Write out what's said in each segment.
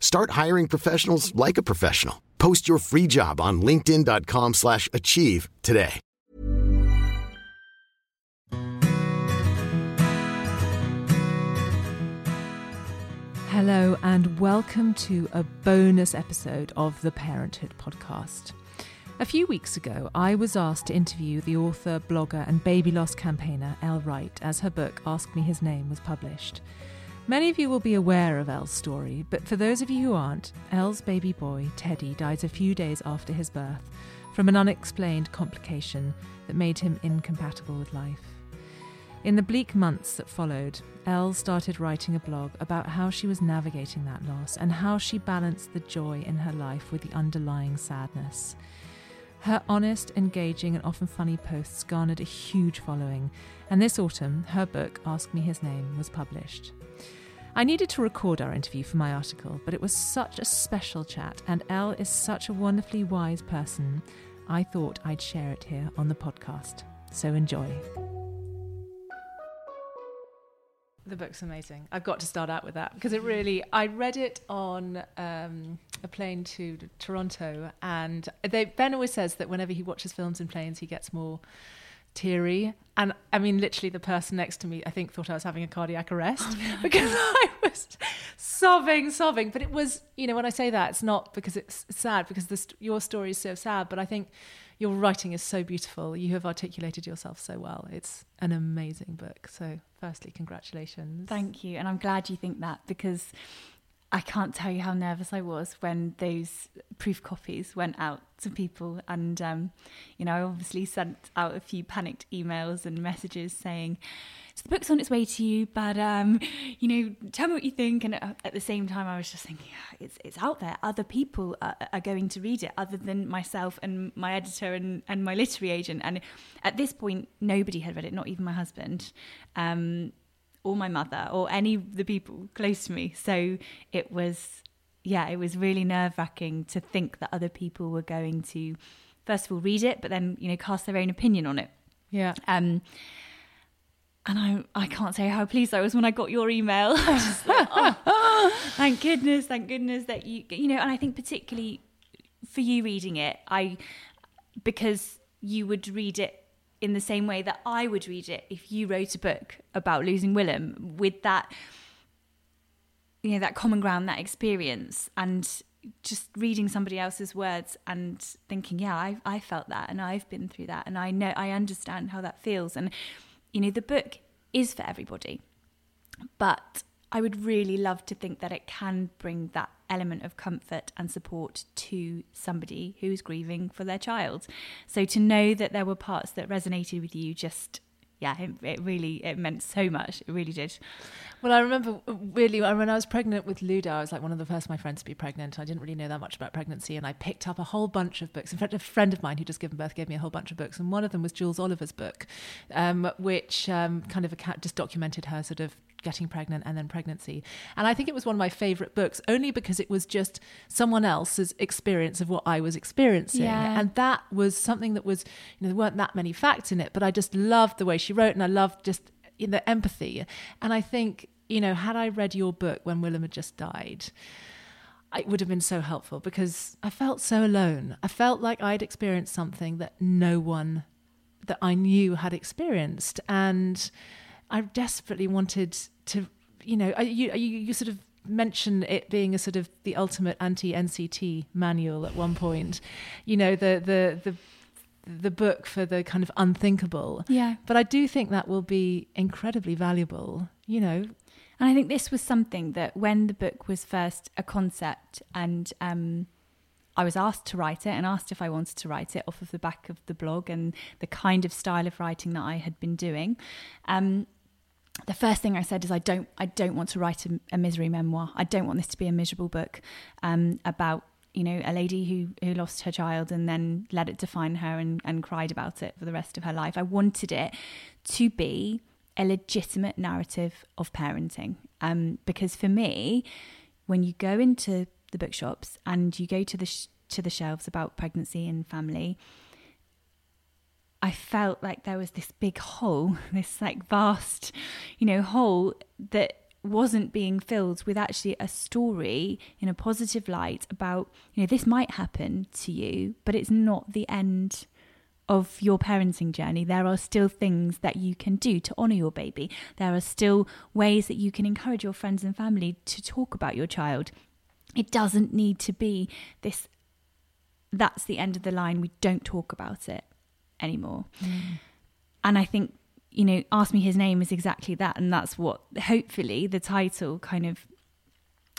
Start hiring professionals like a professional. Post your free job on linkedin.com/achieve slash achieve today. Hello, and welcome to a bonus episode of the Parenthood Podcast. A few weeks ago, I was asked to interview the author, blogger, and baby loss campaigner Elle Wright as her book Ask Me His Name was published. Many of you will be aware of Elle's story, but for those of you who aren't, Elle's baby boy, Teddy, died a few days after his birth from an unexplained complication that made him incompatible with life. In the bleak months that followed, Elle started writing a blog about how she was navigating that loss and how she balanced the joy in her life with the underlying sadness. Her honest, engaging, and often funny posts garnered a huge following, and this autumn, her book, Ask Me His Name, was published. I needed to record our interview for my article, but it was such a special chat, and Elle is such a wonderfully wise person, I thought I'd share it here on the podcast. So enjoy. The book's amazing. I've got to start out with that because it really. I read it on um, a plane to Toronto, and they, Ben always says that whenever he watches films in planes, he gets more teary. And I mean, literally, the person next to me, I think, thought I was having a cardiac arrest Oh, because I was sobbing, sobbing. But it was, you know, when I say that, it's not because it's sad, because this, your story is so sad. But I think your writing is so beautiful. You have articulated yourself so well. It's an amazing book. So, firstly, congratulations. Thank you. And I'm glad you think that because I can't tell you how nervous I was when those proof copies went out to people. And, um, you know, I obviously sent out a few panicked emails and messages saying, so the book's on its way to you, but, um, you know, tell me what you think. And uh, at the same time, I was just thinking, yeah, it's, it's out there. Other people are, are going to read it other than myself and my editor and, and my literary agent. And at this point, nobody had read it, not even my husband. Um, or my mother or any of the people close to me. So it was, yeah, it was really nerve wracking to think that other people were going to, first of all, read it, but then, you know, cast their own opinion on it. Yeah. Um, and I, I can't say how pleased I was when I got your email. I was just like, oh, thank goodness, thank goodness that you, you know, and I think particularly for you reading it, I, because you would read it in the same way that I would read it if you wrote a book about losing Willem with that, you know, that common ground, that experience, and just reading somebody else's words and thinking, yeah, I, I felt that and I've been through that and I know, I understand how that feels. And, you know, the book is for everybody, but I would really love to think that it can bring that element of comfort and support to somebody who's grieving for their child. So to know that there were parts that resonated with you just yeah, it, it really it meant so much. It really did. Well, I remember really when I was pregnant with Ludo, I was like one of the first of my friends to be pregnant. I didn't really know that much about pregnancy, and I picked up a whole bunch of books. In fact, a friend of mine who just given birth gave me a whole bunch of books, and one of them was Jools Oliver's book, um, which um, kind of just documented her sort of getting pregnant and then pregnancy. And I think it was one of my favorite books only because it was just someone else's experience of what I was experiencing. Yeah. And that was something that was, you know, there weren't that many facts in it, but I just loved the way she wrote and I loved just you know, the empathy. And I think, you know, had I read your book when Willem had just died, it would have been so helpful because I felt so alone. I felt like I'd experienced something that no one that I knew had experienced. And I desperately wanted to, you know, you, you, you sort of mention it being a sort of the ultimate anti NCT manual at one point. You know, the the the the book for the kind of unthinkable. Yeah. But I do think that will be incredibly valuable, you know. And I think this was something that when the book was first a concept and um, I was asked to write it and asked if I wanted to write it off of the back of the blog and the kind of style of writing that I had been doing. Um, the first thing I said is I don't I don't want to write a, a misery memoir. I don't want this to be a miserable book um, about you know a lady who who lost her child and then let it define her and, and cried about it for the rest of her life. I wanted it to be a legitimate narrative of parenting um, because for me, when you go into the bookshops and you go to the sh- to the shelves about pregnancy and family I felt like there was this big hole, this like vast, you know, hole that wasn't being filled with actually a story in a positive light about, you know, this might happen to you, but it's not the end of your parenting journey. There are still things that you can do to honor your baby. There are still ways that you can encourage your friends and family to talk about your child. It doesn't need to be this that's the end of the line. We don't talk about it anymore. Mm. And I think, you know, Ask Me His Name is exactly that. And that's what hopefully the title kind of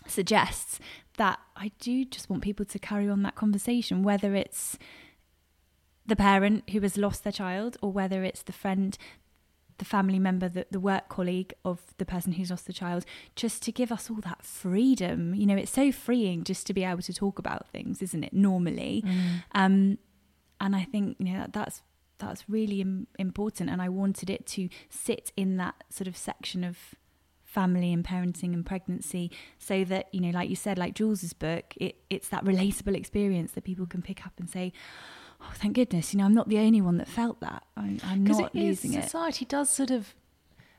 suggests that I do just want people to carry on that conversation, whether it's the parent who has lost their child or whether it's the friend the family member, the, the work colleague of the person who's lost the child, just to give us all that freedom. You know, it's so freeing just to be able to talk about things, isn't it? Normally, mm. um, and I think you know that, that's that's really Im- important. And I wanted it to sit in that sort of section of family and parenting and pregnancy, so that you know, like you said, like Jools's book, it, it's that relatable experience that people can pick up and say oh, thank goodness, you know, I'm not the only one that felt that. I'm, I'm not it losing is, it. Society does sort of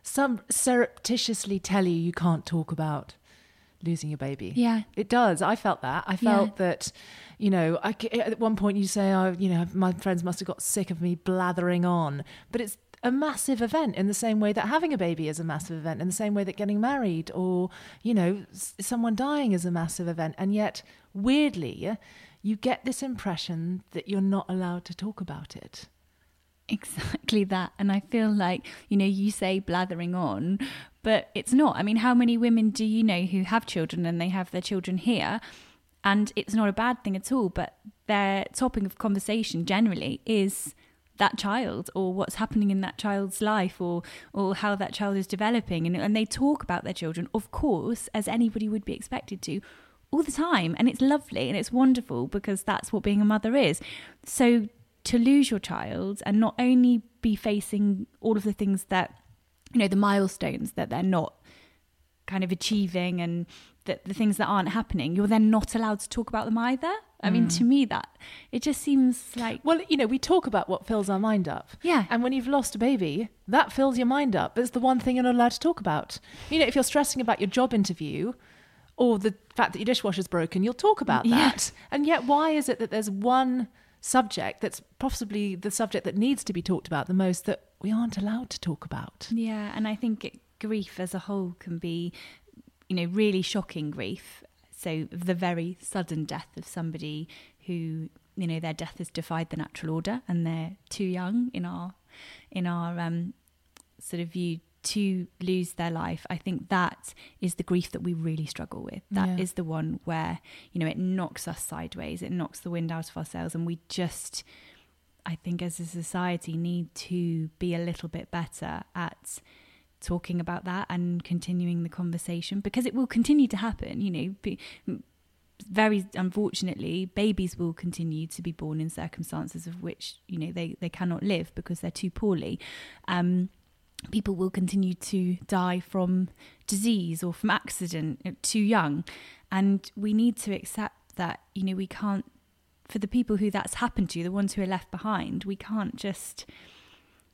some surreptitiously tell you you can't talk about losing your baby. Yeah, it does. I felt that. I felt yeah. that, you know, I, at one point you say, "Oh, you know, my friends must have got sick of me blathering on," but it's a massive event in the same way that having a baby is a massive event, in the same way that getting married or, you know, someone dying is a massive event. And yet, weirdly, you get this impression that you're not allowed to talk about it. Exactly that. And I feel like, you know, you say blathering on, but it's not. I mean, how many women do you know who have children and they have their children here? And it's not a bad thing at all, but their topic of conversation generally is that child or what's happening in that child's life or or how that child is developing and, and they talk about their children of course as anybody would be expected to all the time and it's lovely and it's wonderful because that's what being a mother is so to lose your child and not only be facing all of the things that you know the milestones that they're not kind of achieving and that the things that aren't happening you're then not allowed to talk about them either i mm. mean to me that it just seems like well you know we talk about what fills our mind up yeah and when you've lost a baby that fills your mind up it's the one thing you're not allowed to talk about you know if you're stressing about your job interview or the fact that your dishwasher's broken, you'll talk about that. Yeah. And yet, why is it that there's one subject that's possibly the subject that needs to be talked about the most that we aren't allowed to talk about? Yeah, and I think it, grief as a whole can be, you know, really shocking grief. So the very sudden death of somebody who, you know, their death has defied the natural order and they're too young in our in our um, sort of view to lose their life, I think that is the grief that we really struggle with. That yeah. is the one where, you know, it knocks us sideways, it knocks the wind out of our sails, and we just, I think, as a society, need to be a little bit better at talking about that and continuing the conversation because it will continue to happen, you know. Very unfortunately, babies will continue to be born in circumstances of which you know they, they cannot live because they're too poorly. Um, people will continue to die from disease or from accident too young and we need to accept that you know we can't for the people who that's happened to the ones who are left behind we can't just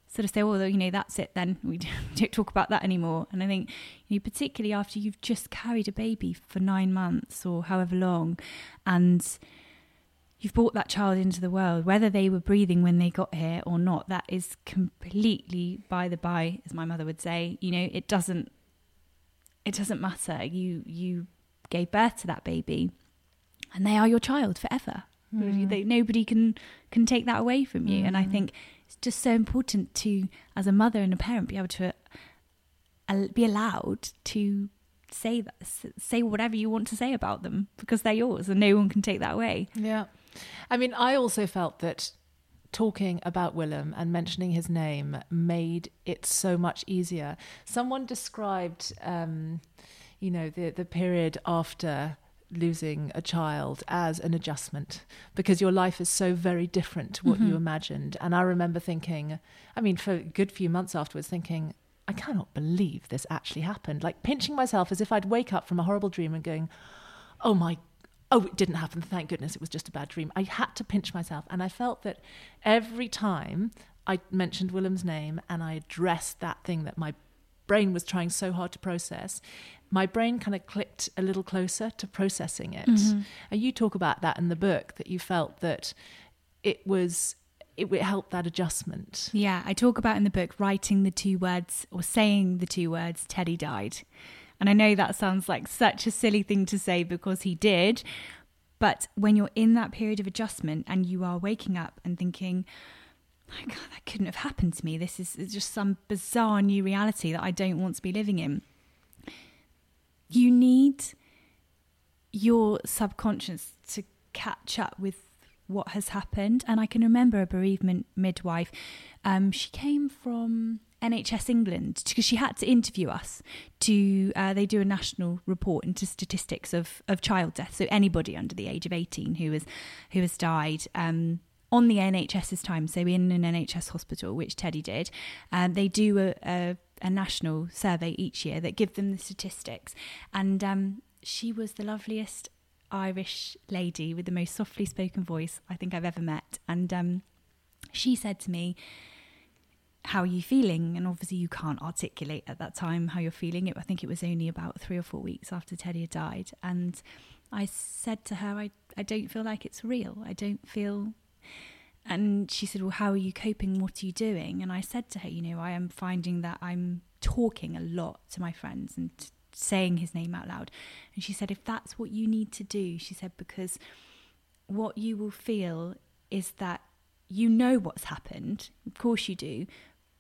sort of say well you know that's it then we don't talk about that anymore and i think you know particularly after you've just carried a baby for 9 months or however long and you've brought that child into the world, whether they were breathing when they got here or not, that is completely by the by, as my mother would say. You know, it doesn't it doesn't matter. You you gave birth to that baby and they are your child forever. Mm. They, nobody can can take that away from you. Mm. And I think it's just so important to, as a mother and a parent, be able to uh, be allowed to say that, say whatever you want to say about them because they're yours, and no one can take that away. Yeah, I mean, I also felt that talking about Willem and mentioning his name made it so much easier. Someone described, um, you know, the the period after losing a child as an adjustment because your life is so very different to what mm-hmm. you imagined. And I remember thinking, I mean, for a good few months afterwards, thinking, I cannot believe this actually happened. Like pinching myself as if I'd wake up from a horrible dream and going, oh my oh, it didn't happen. Thank goodness it was just a bad dream. I had to pinch myself. And I felt that every time I mentioned Willem's name and I addressed that thing that my brain was trying so hard to process, my brain kind of clicked a little closer to processing it. Mm-hmm. And you talk about that in the book that you felt that it was it would help that adjustment. Yeah, I talk about in the book writing the two words or saying the two words Teddy died. And I know that sounds like such a silly thing to say because he did, but when you're in that period of adjustment and you are waking up and thinking, my God, that couldn't have happened to me. This is just some bizarre new reality that I don't want to be living in. You need your subconscious to catch up with what has happened. And I can remember a bereavement midwife. Um, she came from NHS England because she had to interview us to uh, they do a national report into statistics of of child death so anybody under the age of 18 who has who has died um, on the NHS's time, so in an NHS hospital, which Teddy did, um, they do a, a, a, national survey each year that give them the statistics. And um, she was the loveliest Irish lady with the most softly spoken voice I think I've ever met. And um, she said to me, how are you feeling? And obviously, you can't articulate at that time how you're feeling. It, I think it was only about three or four weeks after Teddy had died. And I said to her, I, I don't feel like it's real. I don't feel and she said, Well, how are you coping? What are you doing? And I said to her, You know, I am finding that I'm talking a lot to my friends and t- saying his name out loud. And she said, If that's what you need to do, she said, because what you will feel is that you know what's happened. Of course you do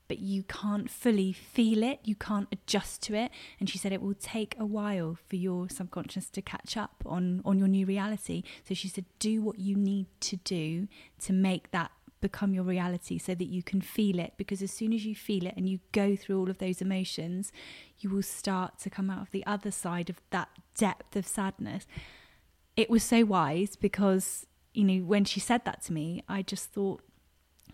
but you can't fully feel it, you can't adjust to it. And she said it will take a while for your subconscious to catch up on, on your new reality. So she said, do what you need to do to make that become your reality so that you can feel it. Because as soon as you feel it and you go through all of those emotions, you will start to come out of the other side of that depth of sadness. It was so wise because, you know, when she said that to me, I just thought,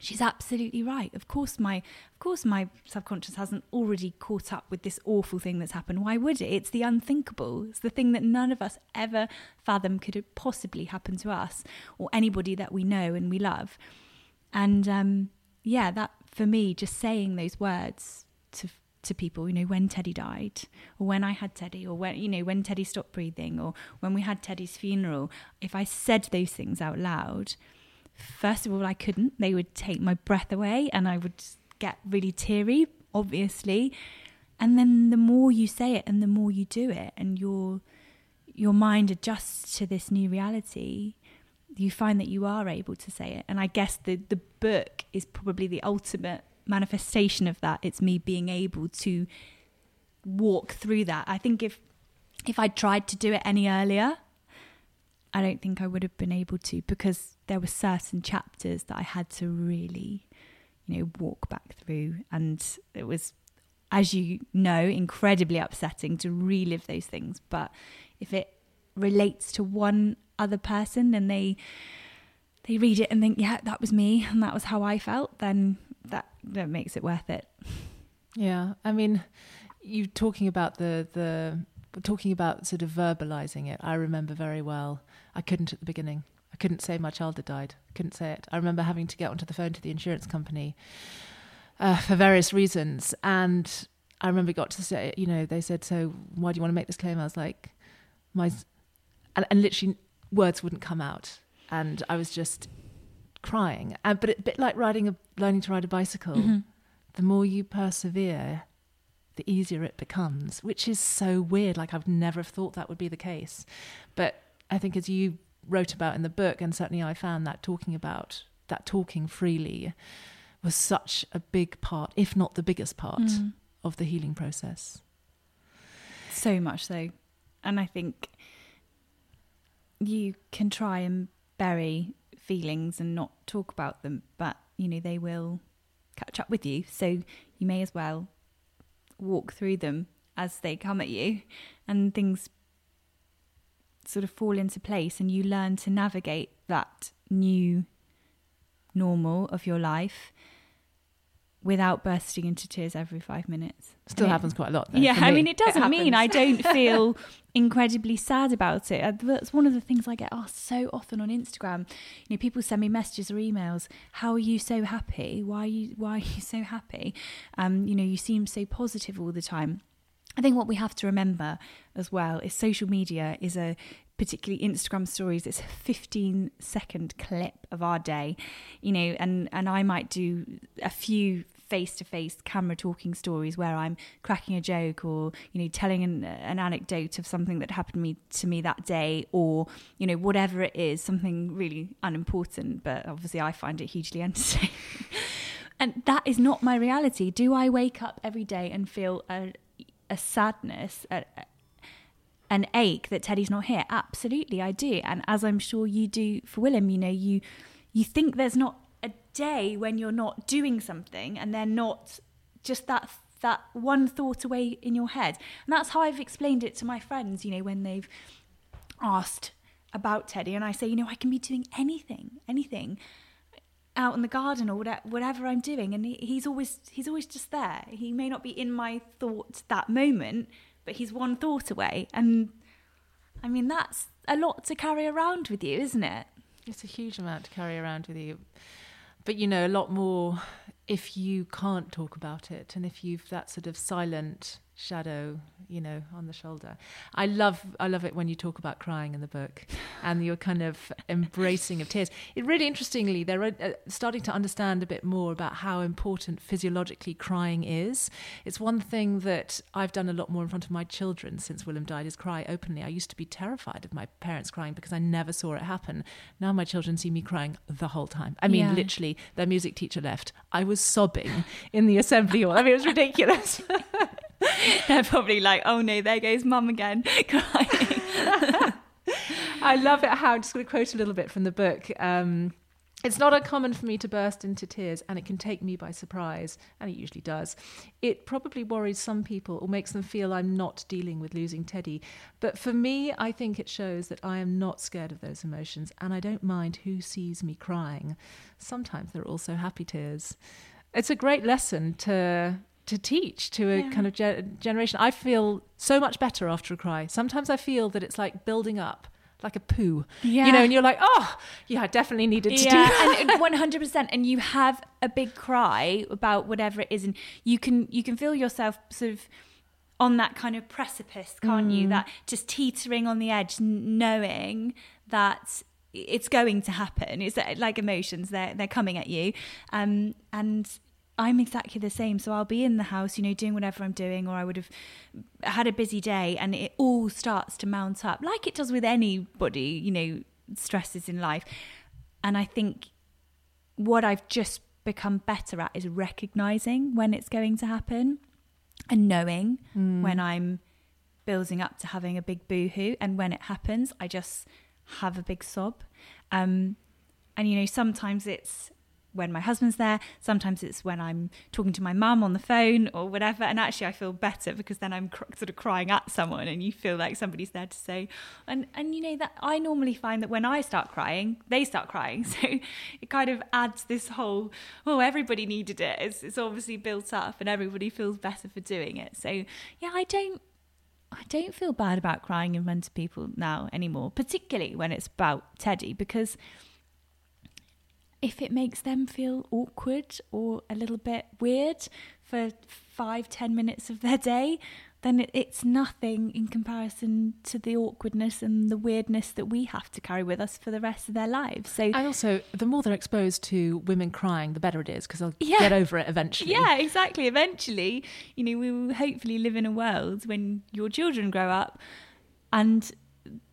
she's absolutely right. Of course my of course my subconscious hasn't already caught up with this awful thing that's happened. Why would it? It's the unthinkable. It's the thing that none of us ever fathom could possibly happen to us or anybody that we know and we love. And um, yeah that for me just saying those words to to people you know when teddy died or when i had teddy or when you know when teddy stopped breathing or when we had teddy's funeral if i said those things out loud First of all, I couldn't. They would take my breath away and I would get really teary, obviously. And then the more you say it and the more you do it and your your mind adjusts to this new reality, you find that you are able to say it. And I guess the the book is probably the ultimate manifestation of that. It's me being able to walk through that. I think if if I tried to do it any earlier, I don't think I would have been able to because there were certain chapters that I had to really, you know, walk back through. And it was, as you know, incredibly upsetting to relive those things. But if it relates to one other person and they they read it and think, yeah, that was me and that was how I felt, then that that makes it worth it. Yeah. I mean, you talking about the the talking about sort of verbalizing it, I remember very well. I couldn't at the beginning. I couldn't say my child had died. I couldn't say it. I remember having to get onto the phone to the insurance company uh, for various reasons. And I remember got to say, you know, they said, so why do you want to make this claim? I was like, my, and, and literally words wouldn't come out. And I was just crying. And, but a bit like riding a, learning to ride a bicycle, mm-hmm. the more you persevere, the easier it becomes, which is so weird. Like I've never have thought that would be the case. But I think as you wrote about in the book, and certainly I found that talking about that talking freely was such a big part, if not the biggest part, Mm. of the healing process. So much so. And I think you can try and bury feelings and not talk about them, but you know, they will catch up with you. So you may as well walk through them as they come at you and things sort of fall into place and you learn to navigate that new normal of your life without bursting into tears every five minutes. Still Yeah. happens quite a lot. Though, Yeah, I mean, it doesn't mean I don't feel incredibly sad about it. That's one of the things I get asked so often on Instagram. You know, people send me messages or emails. How are you so happy? Why are you Why are you so happy? Um, you know, you seem so positive all the time. I think what we have to remember as well is social media is a particularly Instagram stories. It's a 15 second clip of our day, you know, and and I might do a few face to face camera talking stories where I'm cracking a joke or you know telling an, an anecdote of something that happened to me to me that day or you know whatever it is, something really unimportant, but obviously I find it hugely entertaining. and that is not my reality. Do I wake up every day and feel a a sadness, a, an ache that Teddy's not here? Absolutely, I do. And as I'm sure you do for Willem, you know, you you think there's not a day when you're not doing something, and they're not just that that one thought away in your head. And that's how I've explained it to my friends. You know, when they've asked about Teddy, and I say, you know, I can be doing anything, anything out in the garden or whatever, I'm doing, and he's always he's always just there. He may not be in my thought that moment, but he's one thought away, and I mean that's a lot to carry around with you, isn't it? It's a huge amount to carry around with you. But you know, a lot more if you can't talk about it and if you've that sort of silent shadow, you know, on the shoulder. I love I love it when you talk about crying in the book and your kind of embracing of tears. It really interestingly they're uh, starting to understand a bit more about how important physiologically crying is. It's one thing that I've done a lot more in front of my children since Willem died is cry openly. I used to be terrified of my parents crying because I never saw it happen. Now my children see me crying the whole time. I mean, Yeah. literally, their music teacher left. I was sobbing in the assembly hall. I mean, it was ridiculous. They're probably like, oh no, there goes mum again crying. I love it how, just going to quote a little bit from the book. Um, it's not uncommon for me to burst into tears, and it can take me by surprise, and it usually does. It probably worries some people or makes them feel I'm not dealing with losing Teddy. But for me, I think it shows that I am not scared of those emotions, and I don't mind who sees me crying. Sometimes they're also happy tears. It's a great lesson to to teach to a kind of ge- generation. I feel so much better after a cry. Sometimes I feel that it's like building up, like a poo. Yeah. You know, and you're like, oh, yeah, I definitely needed to do that. and one hundred percent. And you have a big cry about whatever it is, and you can you can feel yourself sort of on that kind of precipice, can't you? That just teetering on the edge, knowing that it's going to happen. It's like emotions; they're they're coming at you, um, and. I'm exactly the same. So I'll be in the house, you know, doing whatever I'm doing, or I would have had a busy day, and it all starts to mount up, like it does with anybody, you know, stresses in life. And I think what I've just become better at is recognizing when it's going to happen and knowing when I'm building up to having a big boohoo. And when it happens, I just have a big sob. Um, and, you know, sometimes it's when my husband's there, sometimes it's when I'm talking to my mum on the phone or whatever. And actually, I feel better because then I'm cr- sort of crying at someone and you feel like somebody's there to say, and, and you know, that I normally find that when I start crying, they start crying. So it kind of adds this whole, oh, everybody needed it. It's, it's obviously built up and everybody feels better for doing it. So yeah, I don't I don't feel bad about crying in front of people now anymore, particularly when it's about Teddy, because if it makes them feel awkward or a little bit weird for five, ten minutes of their day, then it, it's nothing in comparison to the awkwardness and the weirdness that we have to carry with us for the rest of their lives. So, And also, the more they're exposed to women crying, the better it is because they'll Yeah. get over it eventually. Yeah, exactly. Eventually, you know, we will hopefully live in a world when your children grow up and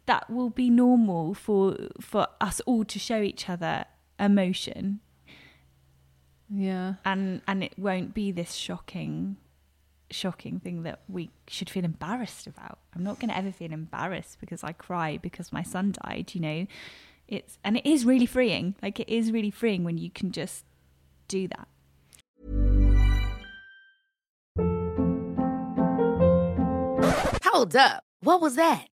that will be normal for for us all to show each other emotion Yeah. and and it won't be this shocking shocking thing that we should feel embarrassed about i'm not going to ever feel embarrassed because i cry because my son died you know it's and it is really freeing like it is really freeing when you can just do that Hold up. What was that?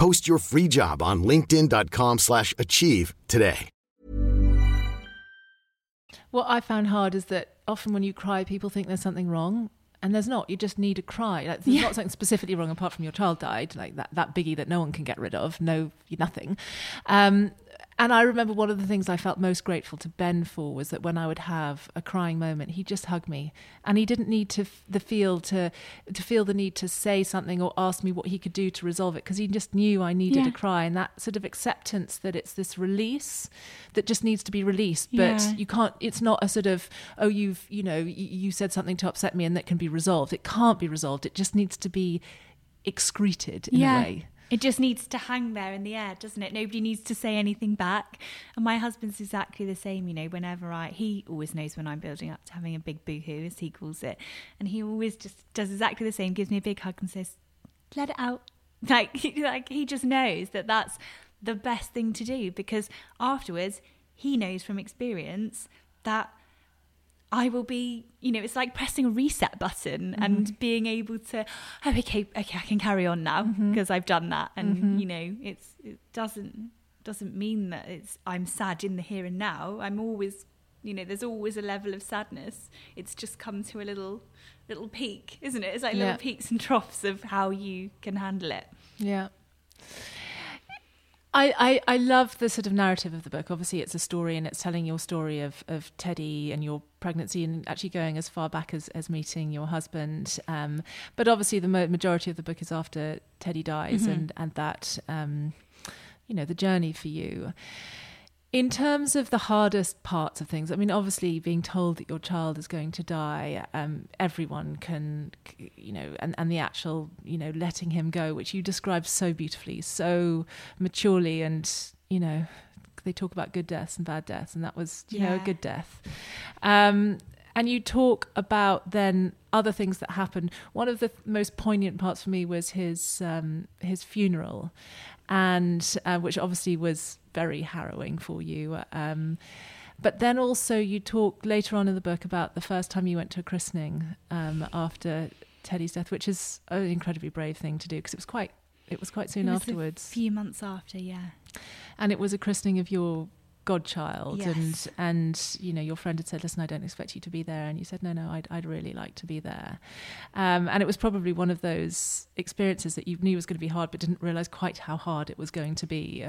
Post your free job on linkedin.com slash achieve today. What I found hard is that often when you cry, people think there's something wrong. And there's not. You just need to cry. Like, there's Yeah. not something specifically wrong apart from your child died, like that, that biggie that no one can get rid of. No, nothing. Um, and I remember one of the things I felt most grateful to Ben for was that when I would have a crying moment, he'd just hug me, and he didn't need to f- the feel to to feel the need to say something or ask me what he could do to resolve it because he just knew I needed Yeah. to cry, and that sort of acceptance that it's this release that just needs to be released, but Yeah. you can't. It's not a sort of oh you've you know you, you said something to upset me and that can be resolved. It can't be resolved. It just needs to be excreted in a way. It just needs to hang there in the air, doesn't it? Nobody needs to say anything back. And my husband's exactly the same, you know, whenever I, he always knows when I'm building up to having a big boohoo, as he calls it. And he always just does exactly the same, gives me a big hug and says, let it out. Like, like he just knows that that's the best thing to do because afterwards he knows from experience that I will be, you know, it's like pressing a reset button mm-hmm. and being able to, oh, okay, okay, I can carry on now mm-hmm. because I've done that, and mm-hmm. you know, it's it doesn't doesn't mean that it's I'm sad in the here and now. I'm always, you know, there's always a level of sadness. It's just come to a little little peak, isn't it? It's like Yeah. little peaks and troughs of how you can handle it. Yeah. I, I, I love the sort of narrative of the book. Obviously, it's a story and it's telling your story of, of Teddy and your pregnancy and actually going as far back as, as meeting your husband. Um, but obviously, the majority of the book is after Teddy dies and, and that, um, you know, the journey for you. In terms of the hardest parts of things, I mean, obviously, being told that your child is going to die, um, everyone can, you know, and, and the actual, you know, letting him go, which you describe so beautifully, so maturely, and, you know, they talk about good deaths and bad deaths, and that was, you know, a good death. Um, and you talk about then other things that happened. One of the th- most poignant parts for me was his um, his funeral, and uh, which obviously was very harrowing for you. Um, but then also you talk later on in the book about the first time you went to a christening um, after Teddy's death, which is an incredibly brave thing to do because it was quite it was quite soon was afterwards a few months after, yeah. and it was a christening of your godchild Yes. and and you know your friend had said listen i don't expect you to be there and you said no no i'd, I'd really like to be there um, and it was probably one of those experiences that you knew was going to be hard but didn't realize quite how hard it was going to be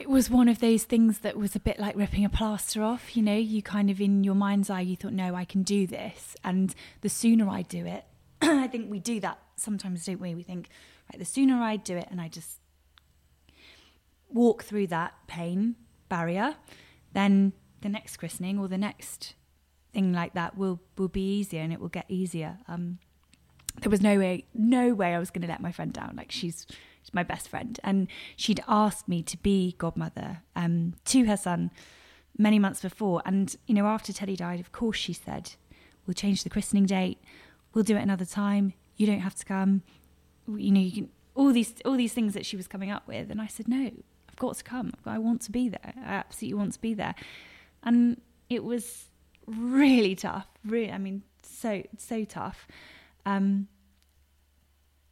It was one of those things that was a bit like ripping a plaster off, you know, you kind of in your mind's eye, you thought, no, I can do this. And the sooner I do it, I think we do that sometimes, don't we? We think, right, the sooner I do it and I just walk through that pain barrier, then the next christening or the next thing like that will, will be easier and it will get easier. Um, there was no way no way I was going to let my friend down like she's she's my best friend. And she'd asked me to be godmother um to her son many months before. And you know after Teddy died of course she said we'll change the christening date. We'll do it another time. You don't have to come. You know you can all these all these things that she was coming up with. And I said no I've got to come. I want to be there. I absolutely want to be there. And it was really tough. Really, I mean, so so tough. Um,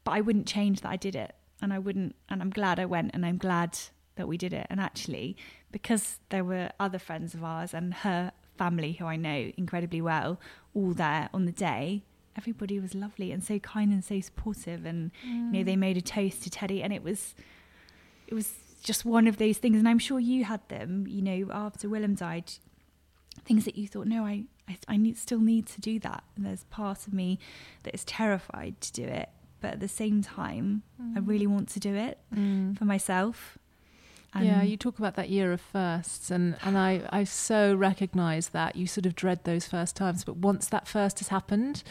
but I wouldn't change that. I did it, and I wouldn't. And I'm glad I went, and I'm glad that we did it. And actually, because there were other friends of ours and her family who I know incredibly well, all there on the day. Everybody was lovely and so kind and so supportive, and mm. you know they made a toast to Teddy, and it was, it was just one of those things. And I'm sure you had them. You know, after Willem died, things that you thought, no, I, I, I need, still need to do that. And there's part of me that is terrified to do it, but at the same time, mm. I really want to do it mm. for myself. And yeah, you talk about that year of firsts, and, and I, I so recognise that you sort of dread those first times, but once that first has happened,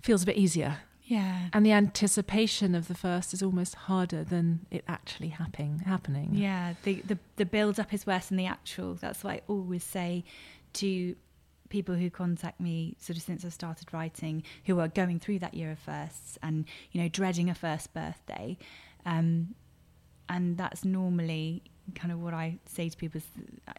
feels a bit easier. Yeah. And the anticipation of the first is almost harder than it actually happening happening. Yeah. The the, the build up is worse than the actual. That's what I always say to people who contact me sort of since I started writing who are going through that year of firsts and, you know, dreading a first birthday. Um, and that's normally kind of what I say to people is,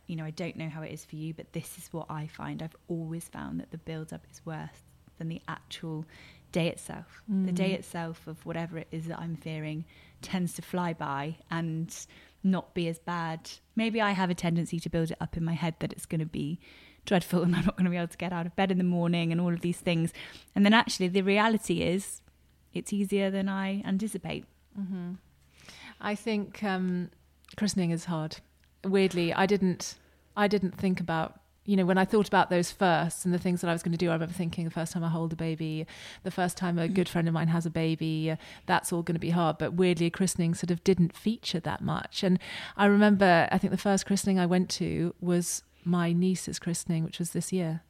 you know, I don't know how it is for you, but this is what I find. I've always found that the build up is worse than the actual day itself. Mm. The day mm. itself of whatever it is that I'm fearing tends to fly by and not be as bad. Maybe I have a tendency to build it up in my head that it's going to be dreadful and I'm not going to be able to get out of bed in the morning and all of these things. And then actually, the reality is it's easier than I anticipate. Mm-hmm. I think um, christening is hard. Weirdly, I didn't. I didn't think about you know, when I thought about those first and the things that I was going to do, I remember thinking the first time I hold a baby, the first time a good friend of mine has a baby, that's all going to be hard. But weirdly, a christening sort of didn't feature that much. And I remember, I think the first christening I went to was my niece's christening, which was this year.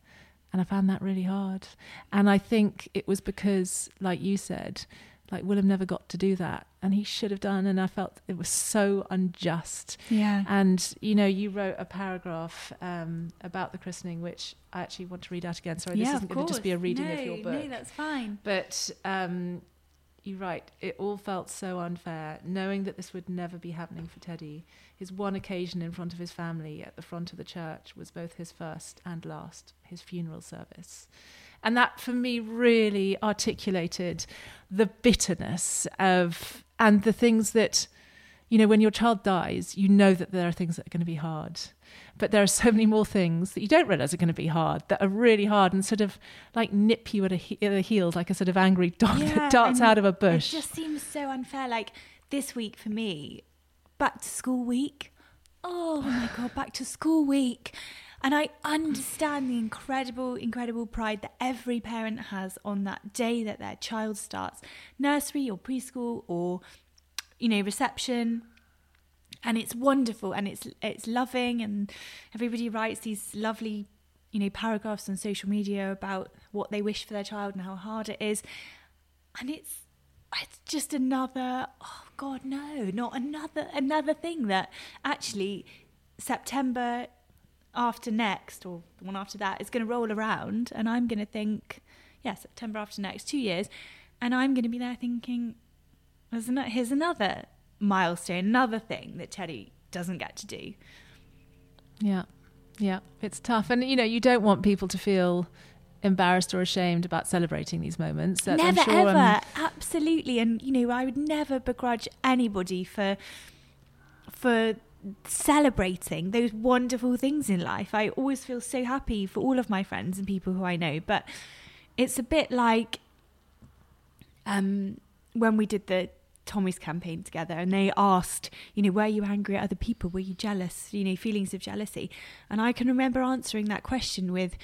And I found that really hard. And I think it was because, like you said, like Willem never got to do that and he should have done and I felt it was so unjust. Yeah. And you know, you wrote a paragraph um, about the christening which I actually want to read out again. Sorry, yeah, this isn't going to just be a reading no, of your book. No, that's fine. But um, you write, it all felt so unfair, knowing that this would never be happening for Teddy. His one occasion in front of his family at the front of the church was both his first and last, his funeral service. And that for me really articulated the bitterness of and the things that you know when your child dies you know that there are things that are going to be hard. But there are so many more things that you don't realize are going to be hard that are really hard and sort of like nip you at, a he- at the heels like a sort of angry dog yeah, that darts out of a bush. it just seems so unfair like this week for me back to school week. Oh my god back to school week. And I understand the incredible, incredible pride that every parent has on that day that their child starts nursery or preschool or, you know, reception. And it's wonderful and it's it's loving and everybody writes these lovely, you know, paragraphs on social media about what they wish for their child and how hard it is. And it's it's just another oh god no not another another thing that actually september after next or the one after that is going to roll around and I'm going to think, yeah, September after next, two years, and I'm going to be there thinking, here's another milestone, another thing that Teddy doesn't get to do. Yeah, yeah, it's tough. And, you know, you don't want people to feel embarrassed or ashamed about celebrating these moments. Never, sure ever. Um, Absolutely. And, you know, I would never begrudge anybody for for celebrating those wonderful things in life. I always feel so happy for all of my friends and people who I know, but it's a bit like um, when we did the Tommy's campaign together and they asked, you know, were you angry at other people? Were you jealous? You know, feelings of jealousy. And I can remember answering that question with,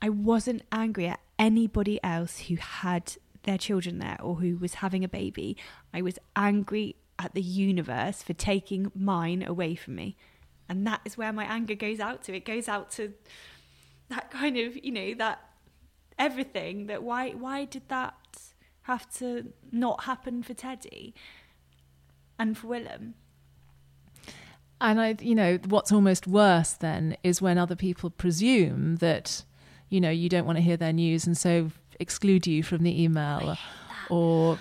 I wasn't angry at anybody else who had their children there or who was having a baby. I was angry at the universe for taking mine away from me. And that is where my anger goes out to. It goes out to that kind of, you know, that everything that why why did that have to not happen for Teddy and for Willem? And I, you know, what's almost worse then is when other people presume that, you know, you don't want to hear their news and so exclude you from the email or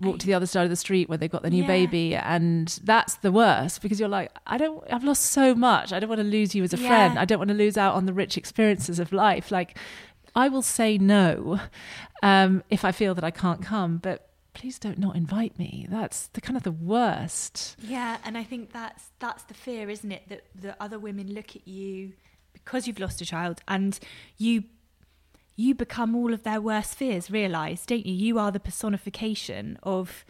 walk to the other side of the street where they've got their new Yeah. baby, and that's the worst because you're like, I don't, I've lost so much. I don't want to lose you as a Yeah. friend. I don't want to lose out on the rich experiences of life. Like, I will say no um, if I feel that I can't come, but please don't not invite me. That's the kind of the worst. Yeah, and I think that's that's the fear, isn't it? That the other women look at you because you've lost a child, and you you become all of their worst fears. Realize, don't you? You are the personification of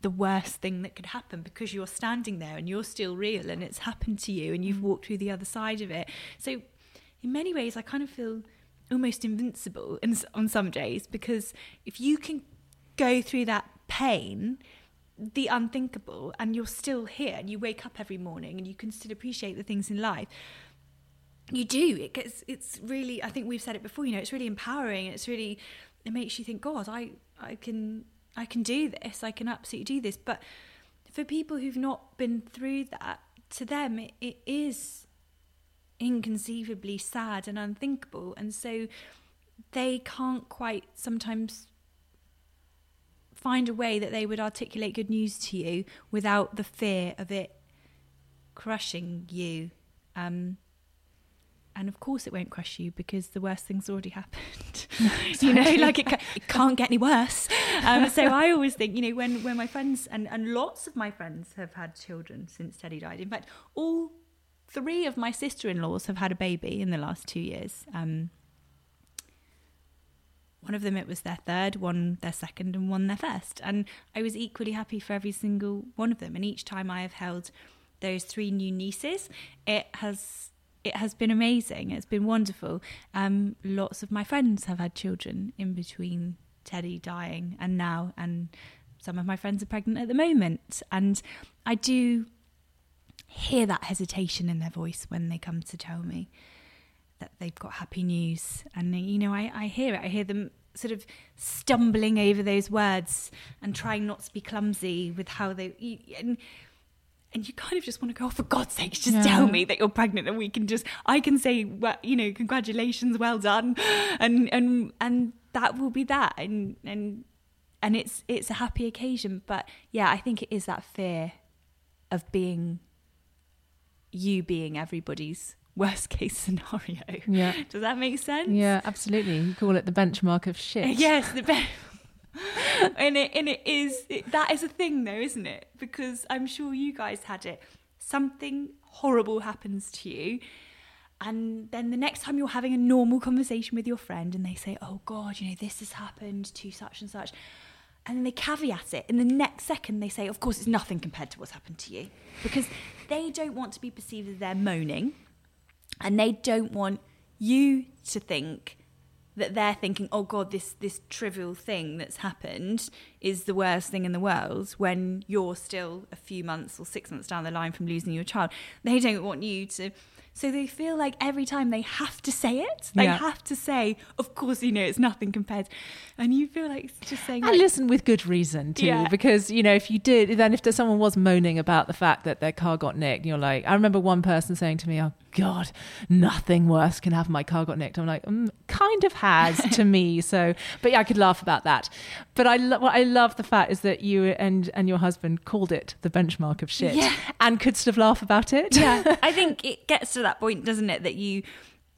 the worst thing that could happen because you're standing there and you're still real, and it's happened to you, and you've walked through the other side of it. So, in many ways, I kind of feel almost invincible in, on some days because if you can go through that pain the unthinkable and you're still here and you wake up every morning and you can still appreciate the things in life you do. It gets it's really i think we've said it before you know it's really empowering it's really it makes you think god i i can i can do this i can absolutely do this. But for people who've not been through that to them it, it is inconceivably sad and unthinkable and so they can't quite sometimes find a way that they would articulate good news to you without the fear of it crushing you. Um, and of course, it won't crush you because the worst thing's already happened. you know, like it, it can't get any worse. Um, so I always think, you know, when, when my friends and, and lots of my friends have had children since Teddy died. In fact, all three of my sister in laws have had a baby in the last two years. Um, one of them it was their third one their second and one their first. And i was equally happy for every single one of them. And each time i have held those three new nieces it has it has been amazing. It's been wonderful. Um lots of my friends have had children in between teddy dying and now and some of my friends are pregnant at the moment. And i do hear that hesitation in their voice when they come to tell me that they've got happy news. And, you know, I, I hear it. I hear them sort of stumbling over those words and trying not to be clumsy with how they. And, and you kind of just want to go, oh, for God's sake, just Yeah. tell me that you're pregnant, and we can just, I can say, well, you know, congratulations, well done, and and and that will be that, and and and it's it's a happy occasion. But yeah, I think it is that fear of being you being everybody's worst case scenario. Yeah. Does that make sense? Yeah, absolutely. You call it the benchmark of shit. Yes, the best. and it and it is it, that is a thing though, isn't it? Because I'm sure you guys had it. Something horrible happens to you. And then the next time you're having a normal conversation with your friend and they say, Oh God, you know, this has happened to such and such. And then they caveat it. In the next second, they say, Of course, it's nothing compared to what's happened to you. Because they don't want to be perceived as they're moaning and they don't want you to think that they're thinking, oh God, this this trivial thing that's happened is the worst thing in the world when you're still a few months or six months down the line from losing your child. They don't want you to so they feel like every time they have to say it, they Yeah. have to say, of course, you know, it's nothing compared. And you feel like just saying, And like, listen with good reason too, Yeah. because you know if you did, then if someone was moaning about the fact that their car got nicked, you're like, I remember one person saying to me, "Oh God, nothing worse can happen. My car got nicked." I'm like, mm, kind of has to me. So, but yeah, I could laugh about that. But I, lo- what I love the fact is that you and and your husband called it the benchmark of shit, Yeah. and could sort of laugh about it. yeah i think it gets to that point doesn't it? That you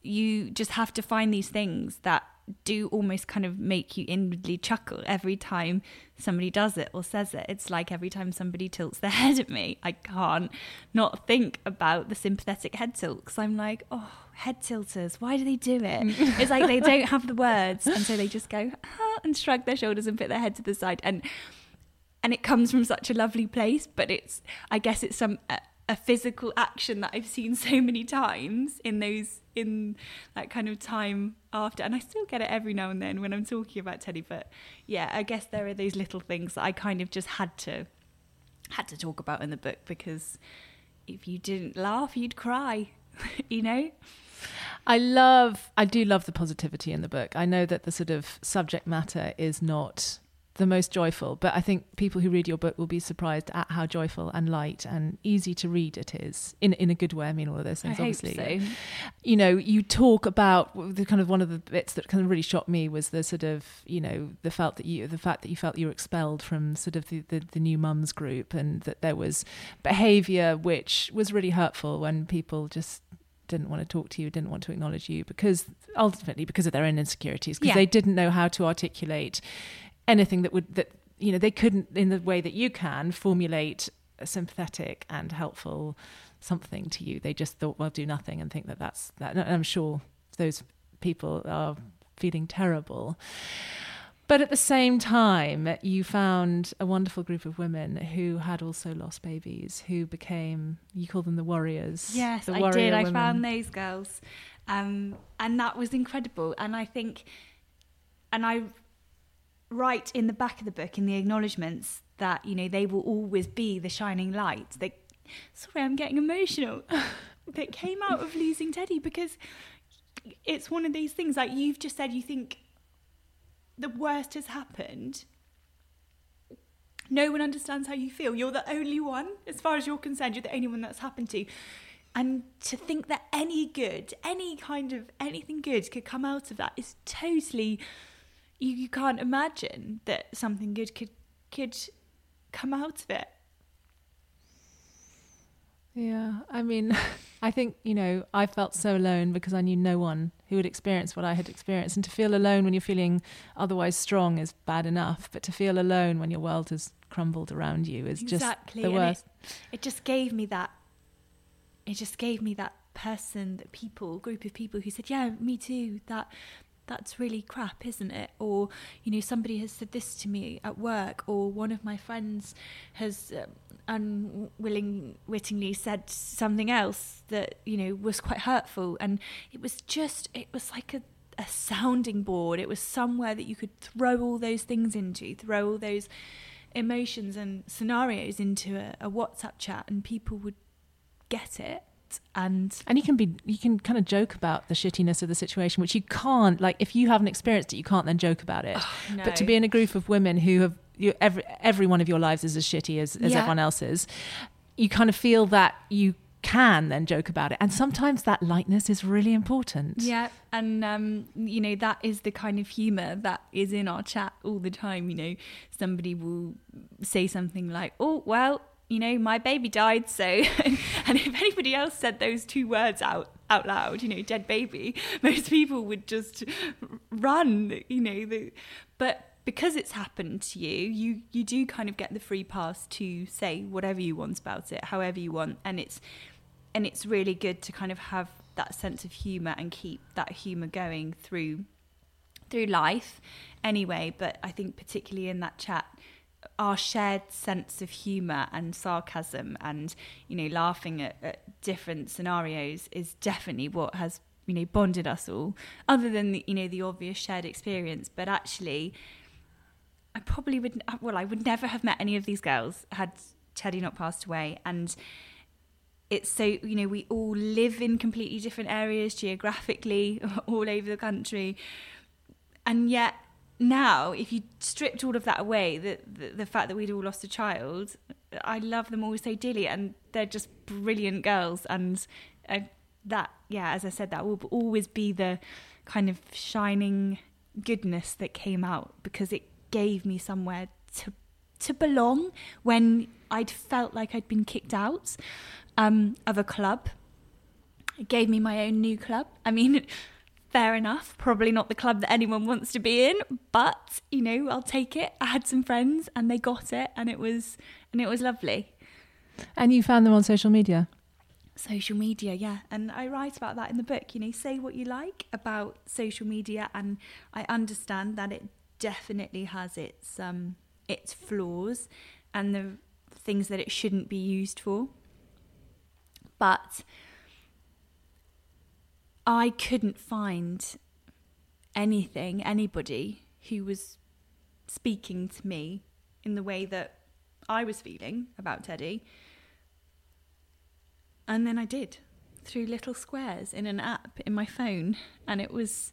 you just have to find these things that do almost kind of make you inwardly chuckle every time somebody does it or says it. It's like every time somebody tilts their head at me i can't not think about the sympathetic head tilt because i'm like oh head tilters why do they do it? It's like they don't have the words and so they just go ah, and shrug their shoulders and put their head to the side. And and it comes from such a lovely place but it's i guess it's some a, physical action that i've seen so many times in those in that kind of time after and i still get it every now and then when i'm talking about teddy but yeah i guess there are those little things that i kind of just had to had to talk about in the book because if you didn't laugh you'd cry you know I love, I do love the positivity in the book. I know that the sort of subject matter is not the most joyful, but I think people who read your book will be surprised at how joyful and light and easy to read it is in in a good way. I mean, all of those things, I obviously. So. You know, you talk about the kind of one of the bits that kind of really shocked me was the sort of you know the felt that you the fact that you felt you were expelled from sort of the the, the new mums group and that there was behaviour which was really hurtful when people just didn't want to talk to you, didn't want to acknowledge you because ultimately because of their own insecurities, because Yeah. they didn't know how to articulate anything that would that you know they couldn't in the way that you can formulate a sympathetic and helpful something to you. They just thought, well, do nothing and think that that's that. And I'm sure those people are feeling terrible. But at the same time, you found a wonderful group of women who had also lost babies, who became, you call them the warriors. Yes, the I warrior did. I women. found those girls, um, and that was incredible. And I think, and I write in the back of the book in the acknowledgements that you know they will always be the shining light. That sorry, I'm getting emotional. that came out of losing Teddy because it's one of these things like you've just said. You think the worst has happened. No one understands how you feel. You're the only one, as far as you're concerned, you're the only one that's happened to. And to think that any good, any kind of anything good could come out of that is totally you, you can't imagine that something good could could come out of it. Yeah, I mean, I think, you know, I felt so alone because I knew no one who had experienced what I had experienced. And to feel alone when you're feeling otherwise strong is bad enough, but to feel alone when your world has crumbled around you is exactly. just the worst. It, it just gave me that. It just gave me that person, that people, group of people who said, "Yeah, me too." That that's really crap, isn't it? Or you know, somebody has said this to me at work, or one of my friends has um, unwittingly said something else that you know was quite hurtful, and it was just, it was like a a sounding board. It was somewhere that you could throw all those things into, throw all those emotions and scenarios into a, a WhatsApp chat, and people would get it. And And you can be, you can kind of joke about the shittiness of the situation, which you can't, like, if you haven't experienced it, you can't then joke about it. But to be in a group of women who have, you, every, every one of your lives is as shitty as, as Yeah. everyone else's, you kind of feel that you can then joke about it. And sometimes that lightness is really important. yeah, and um, you know that is the kind of humour that is in our chat all the time. You know, somebody will say something like, "Oh, well." You know, my baby died, so and if anybody else said those two words out out loud, you know, dead baby, most people would just run. You know, the, but because it's happened to you, you you do kind of get the free pass to say whatever you want about it, however you want, and it's and it's really good to kind of have that sense of humor and keep that humor going through through life anyway but i think particularly in that chat our shared sense of humor and sarcasm and you know laughing at, at different scenarios is definitely what has you know bonded us all other than the, you know the obvious shared experience. But actually i probably would well i would never have met any of these girls had teddy not passed away. And it's so you know we all live in completely different areas geographically all over the country. And yet now if you stripped all of that away the, the the fact that we'd all lost a child i love them all so dearly and they're just brilliant girls and uh, that yeah as i said that will always be the kind of shining goodness that came out because it gave me somewhere to to belong when I'd felt like I'd been kicked out um, of a club. It gave me my own new club. I mean, fair enough, probably not the club that anyone wants to be in, but you know, I'll take it. I had some friends and they got it, and it was and it was lovely. And you found them on social media. Social media, yeah, and I write about that in the book. You know, say what you like about social media, and I understand that it definitely has its um its flaws and the things that it shouldn't be used for. But I couldn't find anything, anybody who was speaking to me in the way that I was feeling about Teddy. And then I did through little squares in an app in my phone. And it was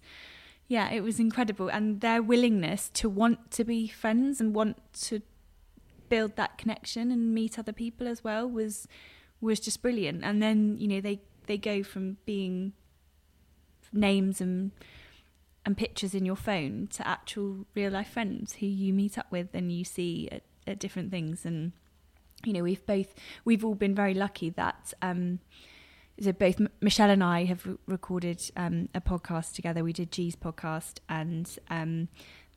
yeah, it was incredible, and their willingness to want to be friends and want to build that connection and meet other people as well was was just brilliant. And then you know they they go from being names and and pictures in your phone to actual real life friends who you meet up with and you see at, at different things and you know we've both we've all been very lucky that um so both Michelle and I have re- recorded um, a podcast together. We did G's podcast, and um,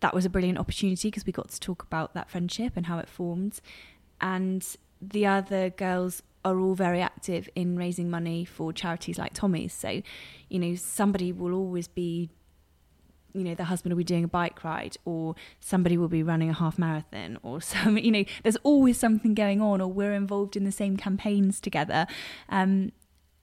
that was a brilliant opportunity because we got to talk about that friendship and how it formed. And the other girls are all very active in raising money for charities like Tommy's. So, you know, somebody will always be you know the husband will be doing a bike ride or somebody will be running a half marathon or some you know there's always something going on or we're involved in the same campaigns together um,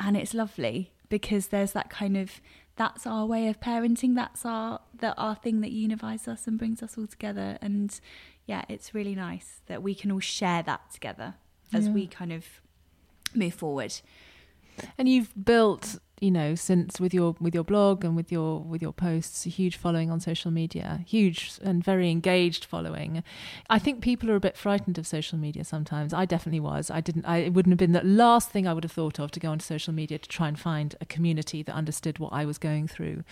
and it's lovely because there's that kind of that's our way of parenting that's our that our thing that unifies us and brings us all together and yeah it's really nice that we can all share that together as Yeah. we kind of move forward And you've built, you know, since with your with your blog and with your with your posts, a huge following on social media, huge and very engaged following. I think people are a bit frightened of social media sometimes. I definitely was. I didn't. I, it wouldn't have been the last thing I would have thought of to go onto social media to try and find a community that understood what I was going through,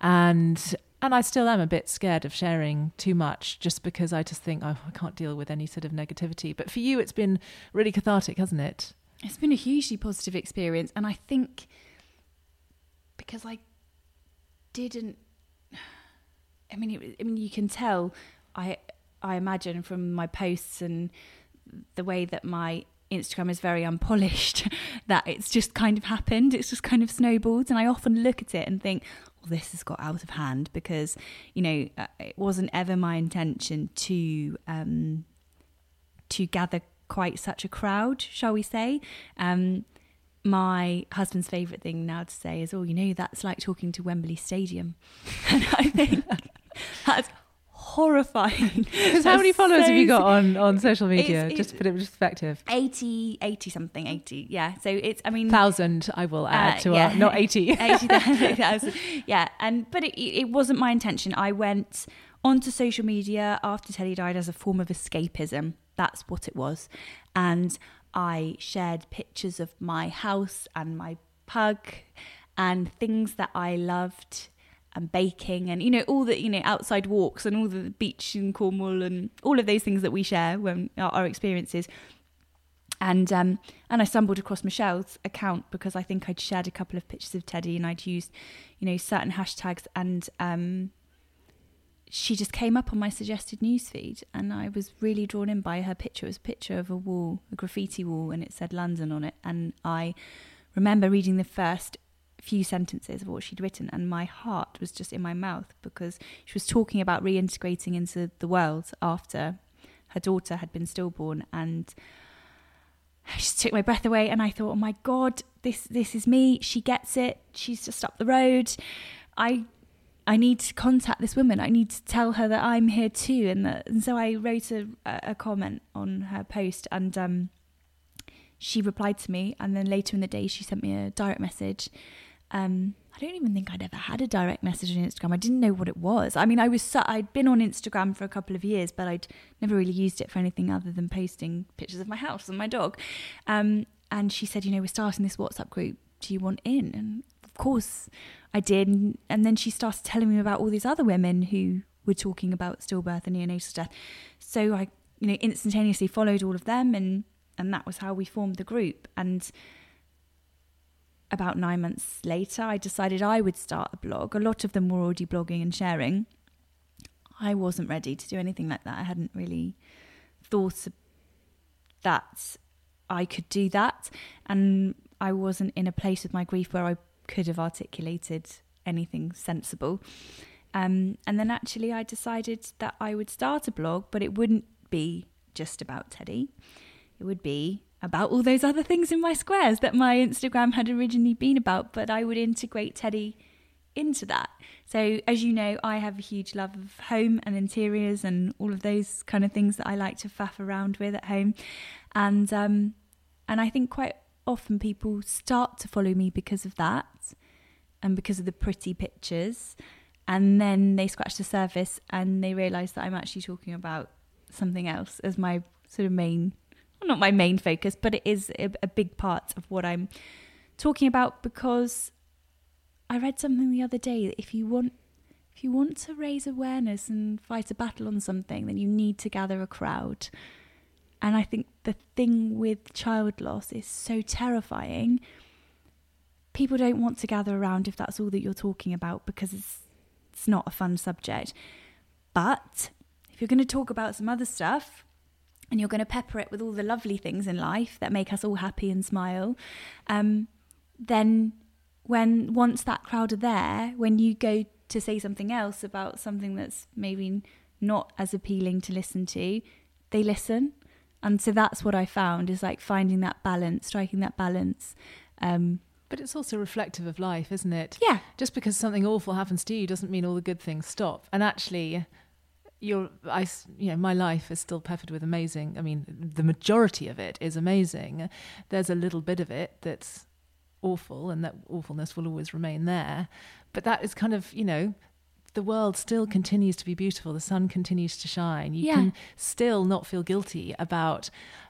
and. And I still am a bit scared of sharing too much just because I just think oh, I can't deal with any sort of negativity. But for you, it's been really cathartic, hasn't it? It's been a hugely positive experience, and I think because I didn't. I mean, it, I mean, you can tell. I I imagine from my posts and the way that my Instagram is very unpolished that it's just kind of happened. It's just kind of snowballed, and I often look at it and think, "Well, this has got out of hand," because you know uh, it wasn't ever my intention to um, to gather quite such a crowd, shall we say. Um, my husband's favourite thing now to say is, "Oh, you know, that's like talking to Wembley Stadium," and I think that's horrifying. Because how many followers so have you got on, on social media? It's- Just to put it in perspective. 80, 80 something, 80. Yeah. So it's, I mean, Thousand, I will add Uh, to yeah. our, not 80. 80,000. yeah. And, but it, it wasn't my intention. I went onto social media after Teddy died as a form of escapism. That's what it was. And I shared pictures of my house and my pug and things that I loved and baking and you know all the you know outside walks and all the beach in Cornwall and all of those things that we share when our, our experiences and um, and I stumbled across Michelle's account because I think I'd shared a couple of pictures of Teddy and I'd used, you know, certain hashtags and um, she just came up on my suggested newsfeed and I was really drawn in by her picture. It was a picture of a wall, a graffiti wall, and it said London on it. And I remember reading the first few sentences of what she'd written and my heart was just in my mouth because she was talking about reintegrating into the world after her daughter had been stillborn and I just took my breath away and I thought, oh my God, this this is me. She gets it. She's just up the road. I I need to contact this woman. I need to tell her that I'm here too. And that, and so I wrote a, a comment on her post and um, she replied to me. And then later in the day, she sent me a direct message. Um, I don't even think I'd ever had a direct message on Instagram. I didn't know what it was. I mean, I was so, I'd been on Instagram for a couple of years, but I'd never really used it for anything other than posting pictures of my house and my dog. Um, and she said, you know, we're starting this WhatsApp group. Do you want in? And course, I did. And, then she started telling me about all these other women who were talking about stillbirth and neonatal death. So I, you know, instantaneously followed all of them, and and that was how we formed the group. And about nine months later, I decided I would start a blog. A lot of them were already blogging and sharing. I wasn't ready to do anything like that. I hadn't really thought that I could do that. And I wasn't in a place with my grief where I could have articulated anything sensible. Um, and then actually, I decided that I would start a blog, but it wouldn't be just about Teddy. It would be about all those other things in my squares that my Instagram had originally been about, but I would integrate Teddy into that. So, as you know, I have a huge love of home and interiors and all of those kind of things that I like to faff around with at home. And um, and I think quite often people start to follow me because of that and because of the pretty pictures. and then they scratch the surface and they realize that I'm actually talking about something else as my sort of main, well, not my main focus, but it is a, a big part of what I'm talking about because I read something the other day that if you want if you want to raise awareness and fight a battle on something, then you need to gather a crowd. And I think the thing with child loss is so terrifying. People don't want to gather around if that's all that you're talking about because it's it's not a fun subject. But if you're going to talk about some other stuff and you're going to pepper it with all the lovely things in life that make us all happy and smile, um, then when once that crowd are there, when you go to say something else about something that's maybe not as appealing to listen to, they listen. And so that's what I found is like finding that balance, striking that balance. Um, but it's also reflective of life, isn't it? Yeah. Just because something awful happens to you doesn't mean all the good things stop. And actually, your I you know my life is still peppered with amazing. I mean, the majority of it is amazing. There's a little bit of it that's awful, and that awfulness will always remain there. But that is kind of you know the world still continues to be beautiful. The sun continues to shine. You Yeah. can still not feel guilty about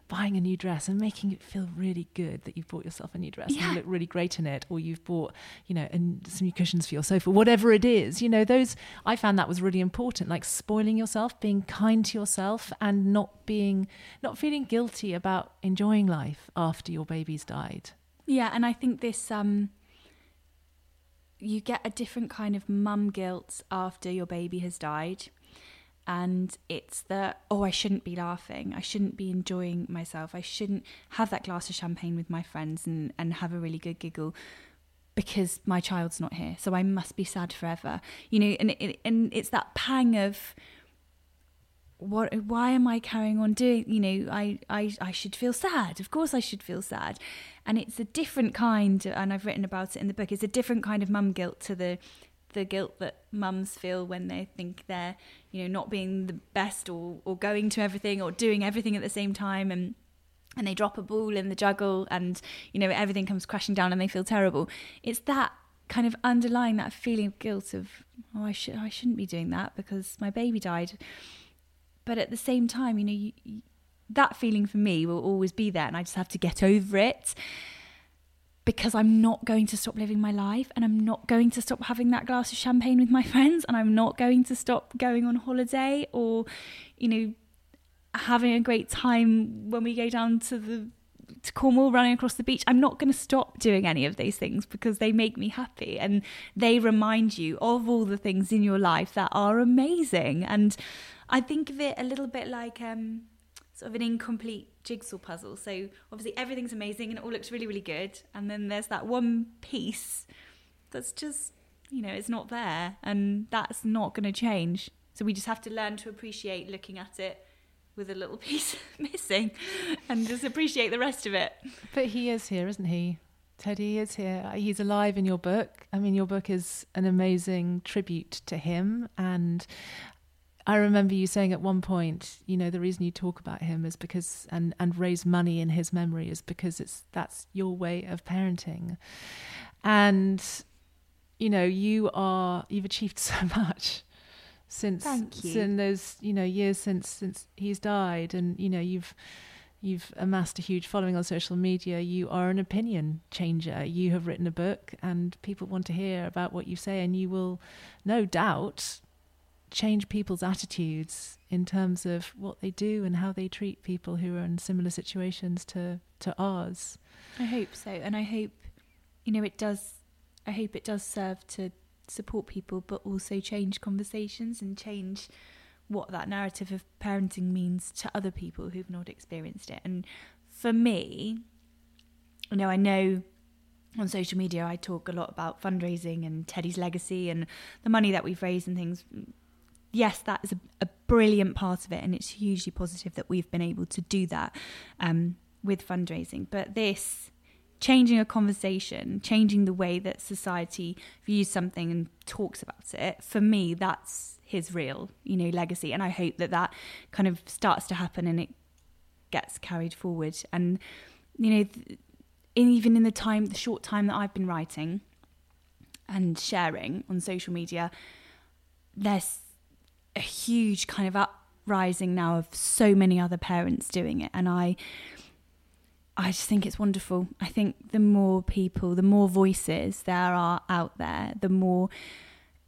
buying a new dress and making it feel really good that you've bought yourself a new dress and you look really great in it, or you've bought, you know, and some new cushions for your sofa, whatever it is. You know, those I found that was really important. Like spoiling yourself, being kind to yourself, and not being, not feeling guilty about enjoying life after your baby's died. Yeah, and I think this um you get a different kind of mum guilt after your baby has died. And it's the oh, I shouldn't be laughing. I shouldn't be enjoying myself. I shouldn't have that glass of champagne with my friends and, and have a really good giggle because my child's not here. So I must be sad forever. You know, and it, and it's that pang of what why am i carrying on doing you know I, I i should feel sad. Of course i should feel sad. And it's a different kind and i've written about it in the book it's a different kind of mum guilt to the the guilt that mums feel when they think they're you know not being the best or or going to everything or doing everything at the same time and and they drop a ball in the juggle and you know everything comes crashing down and they feel terrible. It's that kind of underlying that feeling of guilt of oh I should I shouldn't be doing that because my baby died but at the same time you know you, you, that feeling for me will always be there and I just have to get over it because I'm not going to stop living my life and I'm not going to stop having that glass of champagne with my friends and I'm not going to stop going on holiday or you know having a great time when we go down to the to Cornwall running across the beach. I'm not going to stop doing any of these things because they make me happy and they remind you of all the things in your life that are amazing. And I think of it a little bit like um, sort of an incomplete jigsaw puzzle. So obviously everything's amazing and it all looks really, really good. And then there's that one piece that's just, you know, it's not there and that's not going to change. So we just have to learn to appreciate looking at it with a little piece missing and just appreciate the rest of it. But he is here, isn't he? Teddy is here. He's alive in your book. I mean, your book is an amazing tribute to him. And I remember you saying at one point, you know, the reason you talk about him is because and and raise money in his memory is because it's that's your way of parenting. And you know, you are you've achieved so much since Thank you. in those you know years since since he's died and you know you've you've amassed a huge following on social media you are an opinion changer you have written a book and people want to hear about what you say and you will no doubt change people's attitudes in terms of what they do and how they treat people who are in similar situations to to ours I hope so, and I hope you know it does. I hope it does serve to support people, but also change conversations and change what that narrative of parenting means to other people who've not experienced it. And for me, you know, I know on social media I talk a lot about fundraising and Teddy's legacy and the money that we've raised and things. Yes, that is a, a brilliant part of it, and it's hugely positive that we've been able to do that um, with fundraising. But this changing a conversation, changing the way that society views something and talks about it, for me, that's his real, you know, legacy. And I hope that that kind of starts to happen and it gets carried forward. And you know, th- even in the time, the short time that I've been writing and sharing on social media, there's a huge kind of uprising now of so many other parents doing it, and I. I just think it's wonderful. I think the more people, the more voices there are out there, the more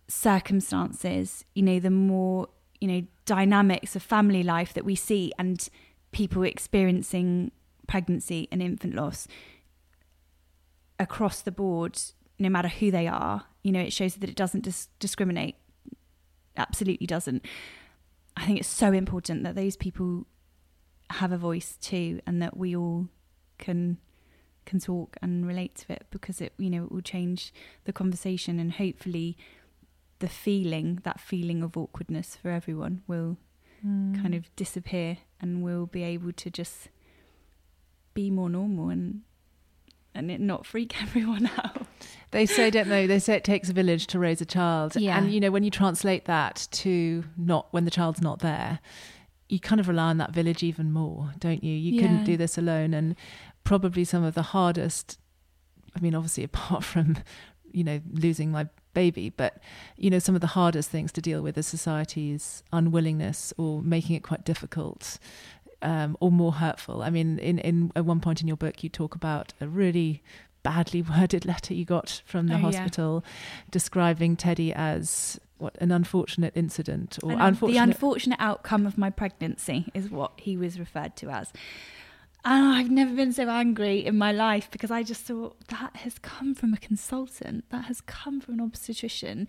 circumstances, you know, the more, you know, dynamics of family life that we see and people experiencing pregnancy and infant loss across the board, no matter who they are. You know, it shows that it doesn't dis- discriminate. Absolutely doesn't. I think it's so important that those people have a voice too, and that we all can can talk and relate to it because it you know it will change the conversation and hopefully the feeling that feeling of awkwardness for everyone will mm. kind of disappear and we'll be able to just be more normal and and it not freak everyone out. They say, don't they? They say it takes a village to raise a child. Yeah. And you know, when you translate that to not when the child's not there, you kind of rely on that village even more, don't you? You yeah. couldn't do this alone. And probably some of the hardest, I mean, obviously, apart from, you know, losing my baby, but, you know, some of the hardest things to deal with is society's unwillingness or making it quite difficult um, or more hurtful. I mean, in, in at one point in your book, you talk about a really badly worded letter you got from the oh, hospital yeah. describing Teddy as what an unfortunate incident or unfortunate the unfortunate outcome of my pregnancy is what he was referred to as. And I've never been so angry in my life because I just thought that has come from a consultant, that has come from an obstetrician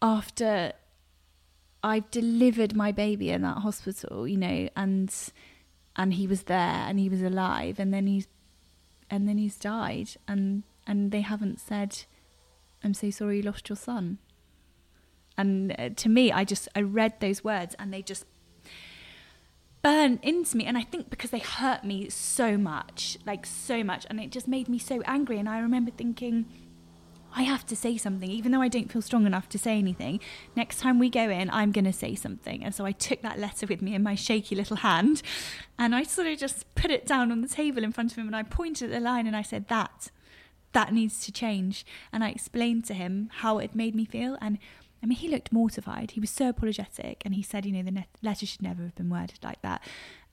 after I've delivered my baby in that hospital, you know, and and he was there and he was alive and then he's and then he's died and and they haven't said I'm so sorry you lost your son. And uh, to me I just I read those words and they just burn into me. And i think because they hurt me so much like so much and it just made me so angry. And i remember thinking i have to say something. Even though i don't feel strong enough to say anything next time we go in i'm going to say something. And so i took that letter with me in my shaky little hand and i sort of just put it down on the table in front of him and i pointed at the line and i said that that needs to change and i explained to him how it made me feel and I mean, he looked mortified. He was so apologetic, and he said, you know, the ne- letter should never have been worded like that,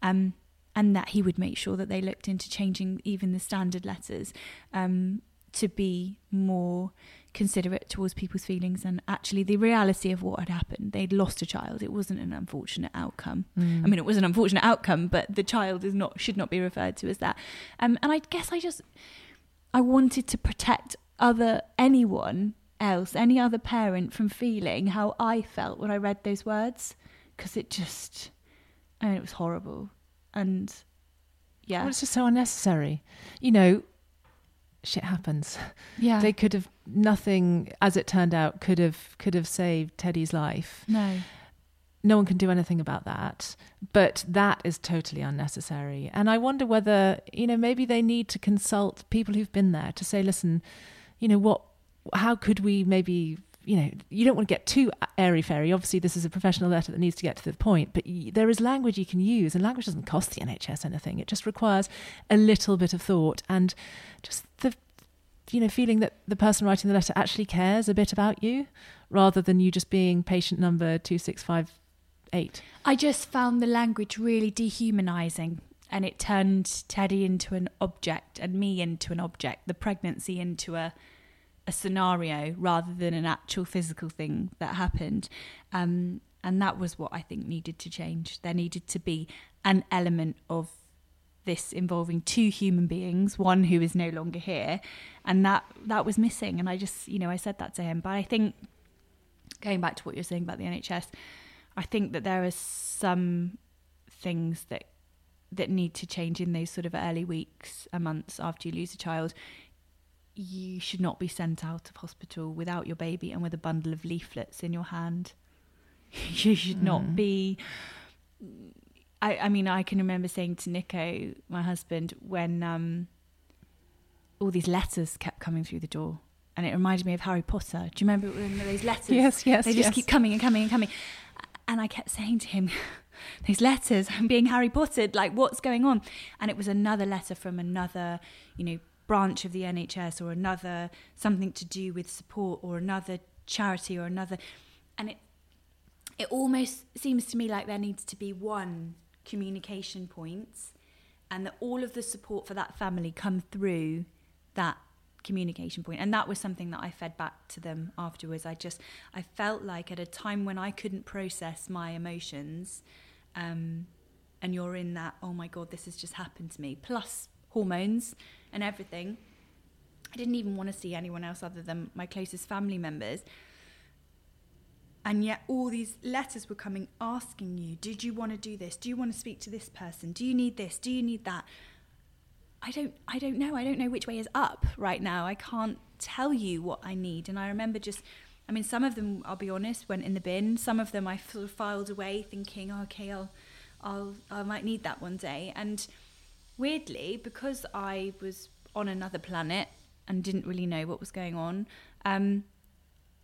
um, and that he would make sure that they looked into changing even the standard letters um, to be more considerate towards people's feelings and actually the reality of what had happened. They'd lost a child. It wasn't an unfortunate outcome. Mm. I mean, it was an unfortunate outcome, but the child is not should not be referred to as that. Um, and I guess I just I wanted to protect other anyone else, any other parent, from feeling how I felt when I read those words because it just, I mean, it was horrible. And yeah. Well, it's just so unnecessary. You know, shit happens. Yeah. They could have nothing as it turned out could have could have saved Teddy's life. No. No one can do anything about that. But that is totally unnecessary. And I wonder whether, you know, maybe they need to consult people who've been there to say, listen, you know, what how could we maybe you know, you don't want to get too airy fairy. Obviously, this is a professional letter that needs to get to the point, but there is language you can use, and language doesn't cost the NHS anything. It just requires a little bit of thought and just the, you know, feeling that the person writing the letter actually cares a bit about you, rather than you just being patient number two six five eight. I just found the language really dehumanizing. And it turned Teddy into an object and me into an object, the pregnancy into a a scenario rather than an actual physical thing that happened. Um, and that was what I think needed to change. There needed to be an element of this involving two human beings, one who is no longer here, and that that was missing. And I just, you know, I said that to him. But I think going back to what you're saying about the NHS, I think that there are some things that that need to change in those sort of early weeks and months after you lose a child you should not be sent out of hospital without your baby and with a bundle of leaflets in your hand. you should mm. not be. I, I mean, I can remember saying to Nico, my husband, when um, all these letters kept coming through the door, and it reminded me of Harry Potter. Do you remember when those letters? Yes, yes. They just yes. keep coming and coming and coming. And I kept saying to him, these letters, I'm being Harry Pottered, like what's going on? And it was another letter from another, you know, branch of the NHS or another something to do with support or another charity or another, and it it almost seems to me like there needs to be one communication point, and that all of the support for that family come through that communication point. And that was something that I fed back to them afterwards. I just I felt like at a time when I couldn't process my emotions um, and you're in that oh my god this has just happened to me plus hormones and everything I didn't even want to see anyone else other than my closest family members. And yet all these letters were coming asking you did you want to do this? Do you want to speak to this person? Do you need this? Do you need that I don't I don't know. I don't know which way is up right now. I can't tell you what I need. And I remember just I mean some of them I'll be honest went in the bin. Some of them I sort of filed away thinking, oh, "Okay, I'll I'll I might need that one day." And weirdly, because I was on another planet and didn't really know what was going on, um,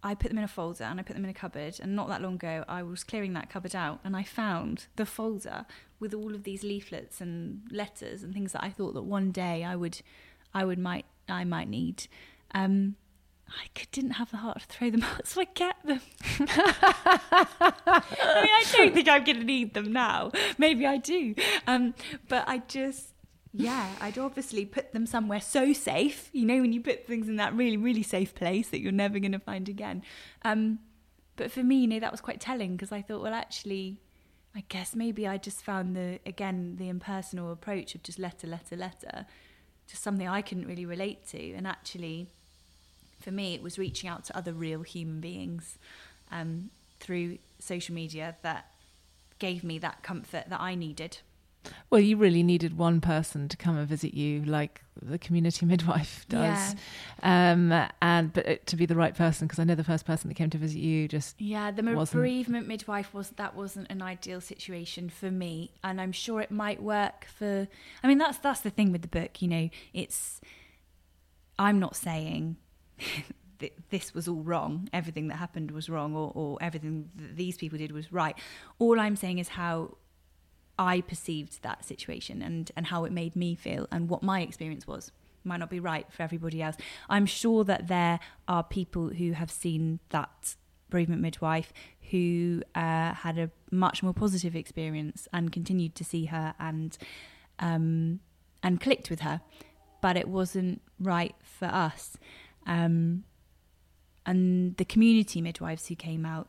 I put them in a folder and I put them in a cupboard. And not that long ago, I was clearing that cupboard out and I found the folder with all of these leaflets and letters and things that I thought that one day I would, I would might, I might need. Um, I didn't have the heart to throw them out, so I kept them. I mean, I don't think I'm going to need them now. Maybe I do. Um, but I just, yeah, I'd obviously put them somewhere so safe. You know, when you put things in that really, really safe place that you're never going to find again. Um, but for me, you know, that was quite telling because I thought, well, actually, I guess maybe I just found the again the impersonal approach of just letter, letter, letter, just something I couldn't really relate to. And actually, for me, it was reaching out to other real human beings um, through social media that gave me that comfort that I needed. Well, you really needed one person to come and visit you, like the community midwife does, yeah. um, and but to be the right person, because I know the first person that came to visit you just yeah, the bereavement midwife was that wasn't an ideal situation for me, and I'm sure it might work for. I mean, that's that's the thing with the book, you know, it's. I'm not saying this was all wrong, everything that happened was wrong, or, or everything that these people did was right. All I'm saying is how I perceived that situation and, and how it made me feel and what my experience was. Might not be right for everybody else. I'm sure that there are people who have seen that bereavement midwife who uh, had a much more positive experience and continued to see her and um, and clicked with her, but it wasn't right for us. Um, and the community midwives who came out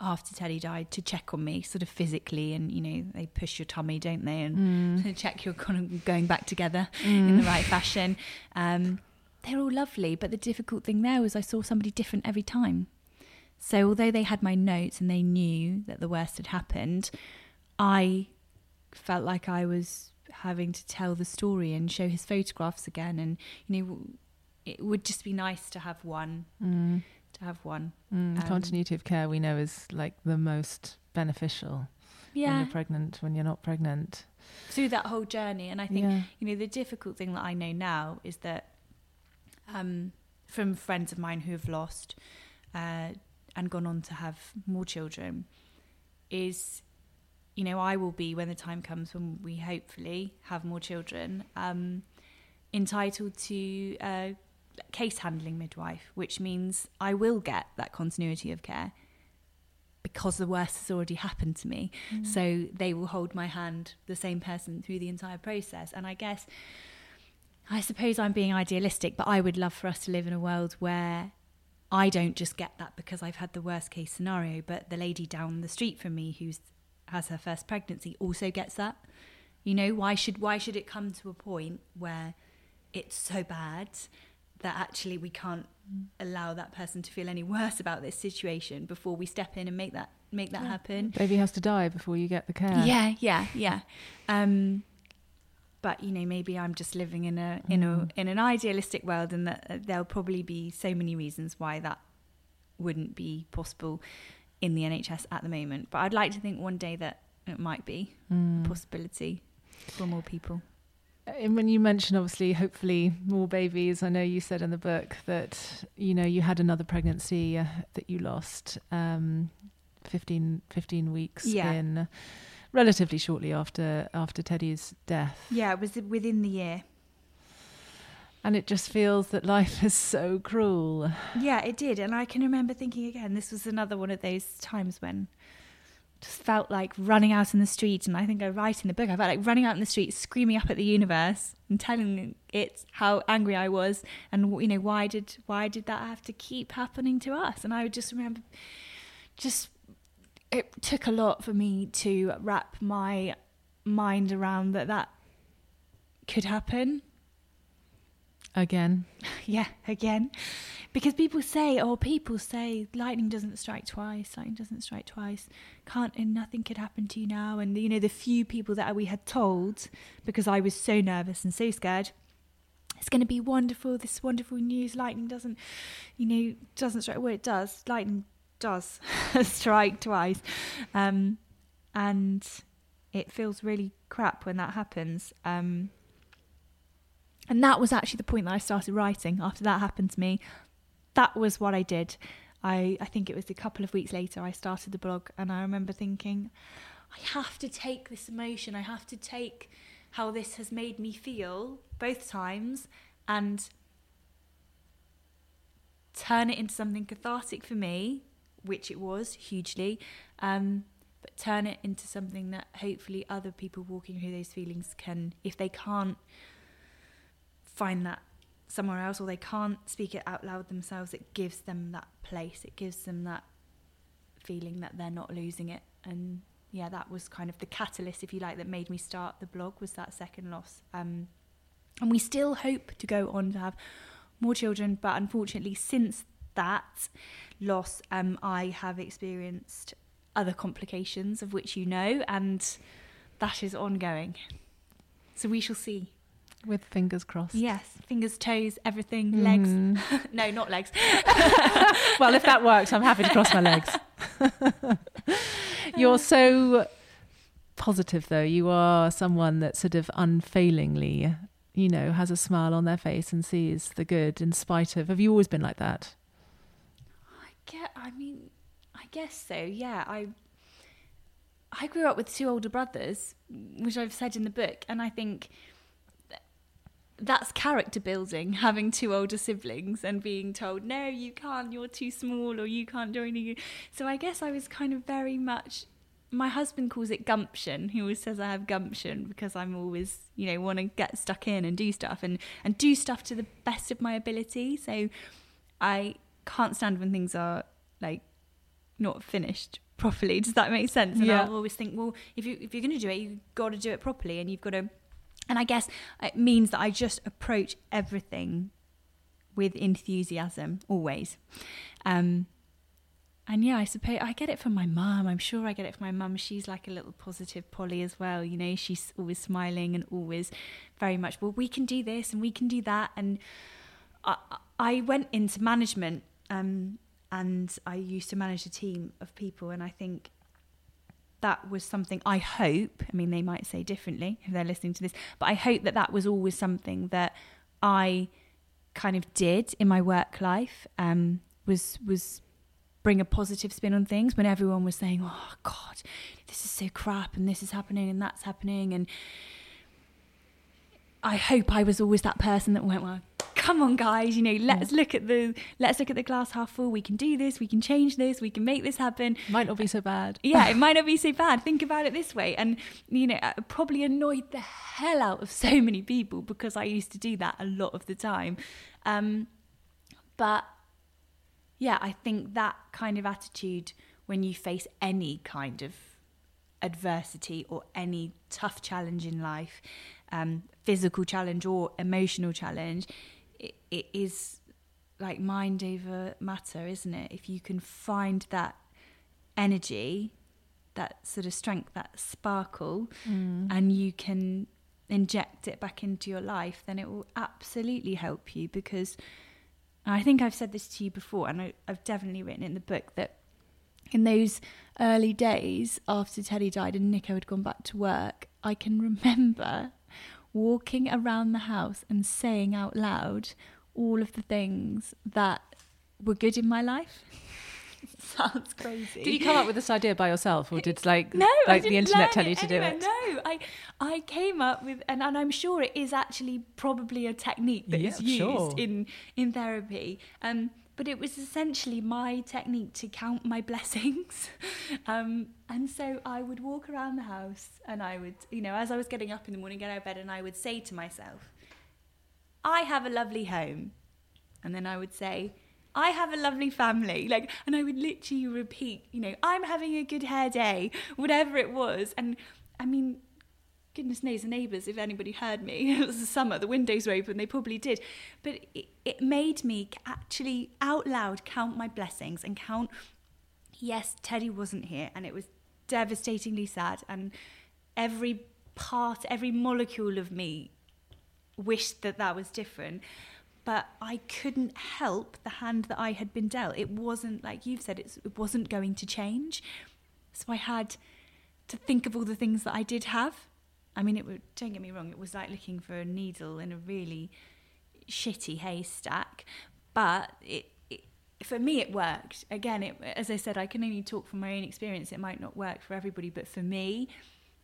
after Teddy died to check on me, sort of physically, and you know they push your tummy, don't they, and mm. check you're kind of going back together mm. in the right fashion. Um, they're all lovely, but the difficult thing there was I saw somebody different every time. So although they had my notes and they knew that the worst had happened, I felt like I was having to tell the story and show his photographs again, and you know it would just be nice to have one. Mm to have one. Mm, um, continuity of care we know is like the most beneficial yeah. when you're pregnant, when you're not pregnant. Through that whole journey. And I think, yeah. you know, the difficult thing that I know now is that um, from friends of mine who have lost uh, and gone on to have more children is you know, I will be when the time comes when we hopefully have more children, um, entitled to uh, case handling midwife, which means I will get that continuity of care because the worst has already happened to me. Mm. So they will hold my hand, the same person, through the entire process. And I guess, I suppose I'm being idealistic, but I would love for us to live in a world where I don't just get that because I've had the worst case scenario, but the lady down the street from me who's has her first pregnancy also gets that. You know, why should why should it come to a point where it's so bad that actually we can't allow that person to feel any worse about this situation before we step in and make that make that yeah. happen. Baby has to die before you get the care. Yeah, yeah, yeah. Um, but you know, maybe I'm just living in a in mm. a in an idealistic world, and that uh, there'll probably be so many reasons why that wouldn't be possible in the NHS at the moment. But I'd like to think one day that it might be mm. a possibility for more people. And when you mention obviously hopefully more babies i know you said in the book that you know you had another pregnancy uh, that you lost um, 15, 15 weeks yeah. in relatively shortly after after teddy's death yeah it was within the year And it just feels that life is so cruel. Yeah, it did. And I can remember thinking again, this was another one of those times when just felt like running out in the street. And I think I write in the book, I felt like running out in the street, screaming up at the universe and telling it how angry I was and you know why did why did that have to keep happening to us? And I would just remember, just it took a lot for me to wrap my mind around that that could happen Again. yeah, again. Because people say, or people say, lightning doesn't strike twice, lightning doesn't strike twice. Can't, and nothing could happen to you now. And, you know, the few people that we had told, because I was so nervous and so scared, it's going to be wonderful, this wonderful news. Lightning doesn't, you know, doesn't strike. Well, it does. Lightning does strike twice. Um, and it feels really crap when that happens. Um, and that was actually the point that I started writing after that happened to me. That was what I did. I, I think it was a couple of weeks later I started the blog and I remember thinking, I have to take this emotion, I have to take how this has made me feel both times and turn it into something cathartic for me, which it was hugely, um, but turn it into something that hopefully other people walking through those feelings can, if they can't find that somewhere else or they can't speak it out loud themselves, it gives them that place. It gives them that feeling that they're not losing it. And yeah, that was kind of the catalyst, if you like, that made me start the blog was that second loss. Um, and we still hope to go on to have more children, but unfortunately, since that loss, um, I have experienced other complications of which you know, and that is ongoing. So we shall see. With fingers crossed. Yes, fingers, toes, everything, legs. Mm. no, not legs. well, if that works, I'm happy to cross my legs. You're so positive, though. You are someone that sort of unfailingly, you know, has a smile on their face and sees the good in spite of. Have you always been like that? I get. I mean, I guess so. Yeah, I. I grew up with two older brothers, which I've said in the book, and I think that's character building having two older siblings and being told no you can't you're too small or you can't do anything. So i guess i was kind of very much my husband calls it gumption. He always says i have gumption because i'm always you know want to get stuck in and do stuff and and do stuff to the best of my ability. So i can't stand when things are like not finished properly. Does that make sense? And Yeah. i'll always think well if you if you're going to do it you've got to do it properly and you've got to and I guess it means that I just approach everything with enthusiasm always. Um, and yeah, I suppose I get it from my mum. I'm sure I get it from my mum. She's like a little positive Polly as well. You know, she's always smiling and always very much, well, we can do this and we can do that. And I, I went into management um, and I used to manage a team of people. And I think that was something I hope, I mean, they might say differently if they're listening to this, but I hope that that was always something that I kind of did in my work life, um, was, was bring a positive spin on things when everyone was saying, oh God, this is so crap and this is happening and that's happening. And I hope I was always that person that went, well, come on guys, you know, let's look at the, let's look at the glass half full. We can do this. We can change this. We can make this happen Might not be so bad. yeah, it might not be so bad. Think about it this way. And, you know, it probably annoyed the hell out of so many people because I used to do that a lot of the time. Um, but yeah, I think that kind of attitude when you face any kind of adversity or any tough challenge in life, um, physical challenge or emotional challenge, it, it is like mind over matter, isn't it? If you can find that energy, that sort of strength, that sparkle, mm. and you can inject it back into your life, then it will absolutely help you because I think I've said this to you before, and I, I've definitely written in the book that in those early days after Teddy died and Nico had gone back to work, I can remember walking around the house and saying out loud all of the things that were good in my life. sounds crazy. Did you come up with this idea by yourself, or did like no, like the internet tell you to do it? No, I I came up with, and, and I'm sure it is actually probably a technique that is Yeah, used sure. in in therapy. Um, but it was essentially my technique to count my blessings. Um, and so I would walk around the house, and I would, you know, as I was getting up in the morning, get out of bed, and I would say to myself, "I have a lovely home," and then I would say. I have a lovely family. Like, and I would literally repeat, you know, I'm having a good hair day, whatever it was. And I mean, goodness knows the neighbours, if anybody heard me, it was the summer, the windows were open, they probably did. But it, it made me actually out loud count my blessings and count, yes, Teddy wasn't here, and it was devastatingly sad. And every part, every molecule of me wished that that was different. But I couldn't help the hand that I had been dealt. It wasn't, like you've said, it wasn't going to change. So I had to think of all the things that I did have. I mean, it would, don't get me wrong, it was like looking for a needle in a really shitty haystack. But it, it for me, it worked. Again, it, as I said, I can only talk from my own experience. It might not work for everybody, but for me,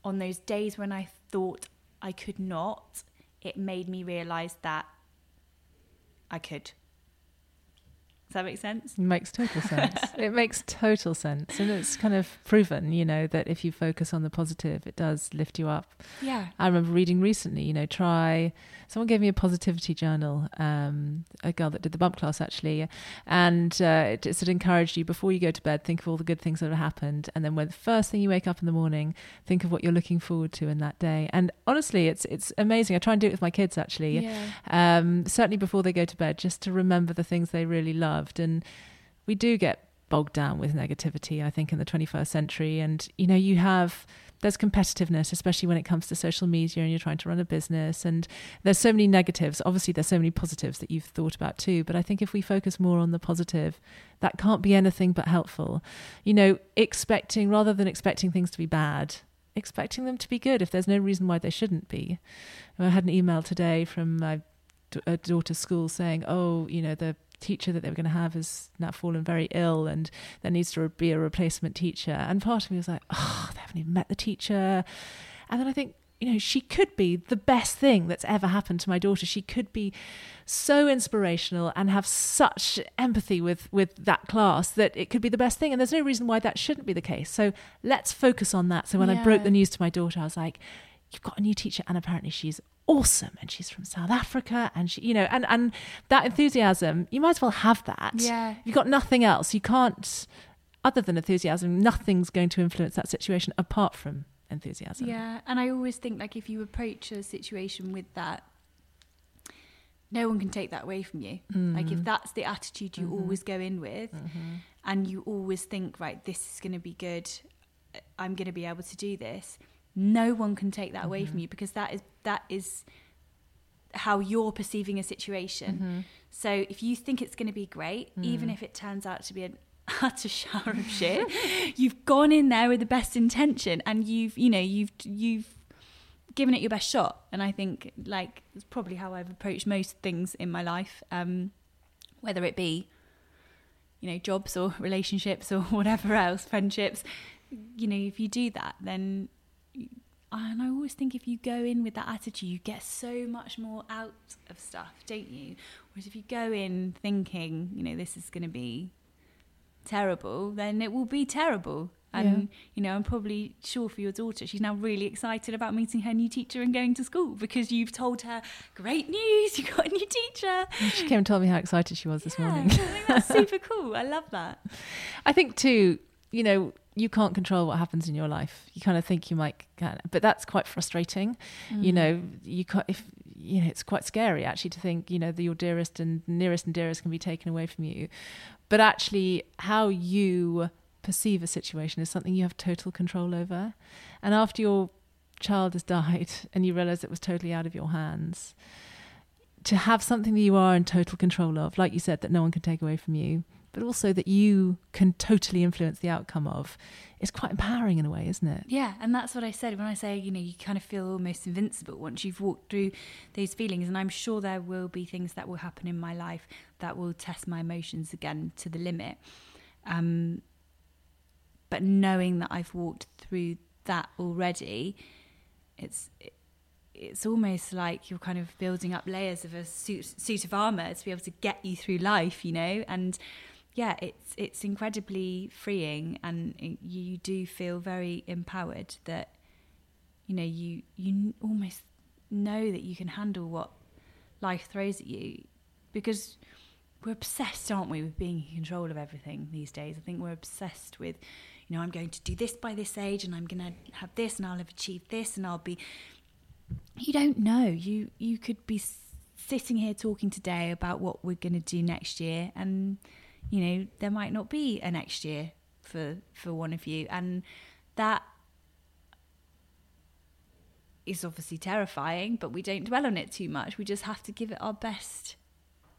on those days when I thought I could not, it made me realize that I could. Does that make sense? It makes total sense. it makes total sense. And it's kind of proven, you know, that if you focus on the positive, it does lift you up. Yeah. I remember reading recently, you know, try. Someone gave me a positivity journal, um, a girl that did the bump class actually, and uh, it, it sort of encouraged you before you go to bed, think of all the good things that have happened, and then when the first thing you wake up in the morning, think of what you're looking forward to in that day. And honestly, it's it's amazing. I try and do it with my kids actually, Yeah. um, certainly before they go to bed, just to remember the things they really loved. And we do get bogged down with negativity, I think, in the 21st century. And, you know, you have, there's competitiveness, especially when it comes to social media and you're trying to run a business. And there's so many negatives. Obviously, there's so many positives that you've thought about too. But I think if we focus more on the positive, that can't be anything but helpful. You know, expecting, rather than expecting things to be bad, expecting them to be good if there's no reason why they shouldn't be. I had an email today from my a uh, daughter's school saying, "Oh, you know, the teacher that they were going to have has now fallen very ill, and there needs to be a replacement teacher." And part of me was like, "Oh, they haven't even met the teacher," and then I think. You know, she could be the best thing that's ever happened to my daughter. She could be so inspirational and have such empathy with with that class that it could be the best thing. And there's no reason why that shouldn't be the case. So let's focus on that. So when I broke the news to my daughter, I was like, "You've got a new teacher, and apparently she's awesome, and she's from South Africa, and she, you know, and and that enthusiasm, you might as well have that. Yeah. you've got nothing else. You can't, other than enthusiasm, nothing's going to influence that situation apart from enthusiasm. Yeah, and I always think like if you approach a situation with that, no one can take that away from you. Like if mm. that's the attitude you mm-hmm. always go in with, mm-hmm. and you always think, right, this is going to be good, I'm going to be able to do this. No one can take that away from mm-hmm. you because that is that is how you're perceiving a situation. Mm-hmm. So if you think it's going to be great, even mm. if it turns out to be an utter shower of shit, you've gone in there with the best intention and you've, you know, you've you've given it your best shot. And I think like it's probably how I've approached most things in my life, um, whether it be, you know, jobs or relationships or whatever else, friendships. You know, if you do that, then and I always think if you go in with that attitude, you get so much more out of stuff, don't you? Whereas if you go in thinking, you know, this is going to be terrible, then it will be terrible. And, you know, I'm probably sure for your daughter, she's now really excited about meeting her new teacher and going to school because you've told her, great news, you got a new teacher. She came and told me how excited she was this Yeah, morning. I think that's super cool. I love that. I think too, you know, you can't control what happens in your life. You kind of think you might, but that's quite frustrating. You know, you can't. If you know, it's quite scary actually to think, you know, that your dearest and nearest and dearest can be taken away from you. But actually, how you perceive a situation is something you have total control over. And after your child has died and you realize it was totally out of your hands, to have something that you are in total control of, like you said, that no one can take away from you, but also that you can totally influence the outcome of, it's quite empowering in a way, isn't it? Yeah, and that's what I said when I say, you know, you kind of feel almost invincible once you've walked through those feelings. And I'm sure there will be things that will happen in my life that will test my emotions again to the limit. Um, but knowing that I've walked through that already, it's it's almost like you're kind of building up layers of a suit suit of armor to be able to get you through life, you know, and yeah, it's it's incredibly freeing, and you do feel very empowered that you know you you almost know that you can handle what life throws at you because we're obsessed, aren't we, with being in control of everything these days. I think we're obsessed with, you know, I'm going to do this by this age and I'm going to have this and I'll have achieved this and I'll be. You don't know. You you could be sitting here talking today about what we're going to do next year and you know there might not be a next year for for one of you and that is obviously terrifying, but we don't dwell on it too much. We just have to give it our best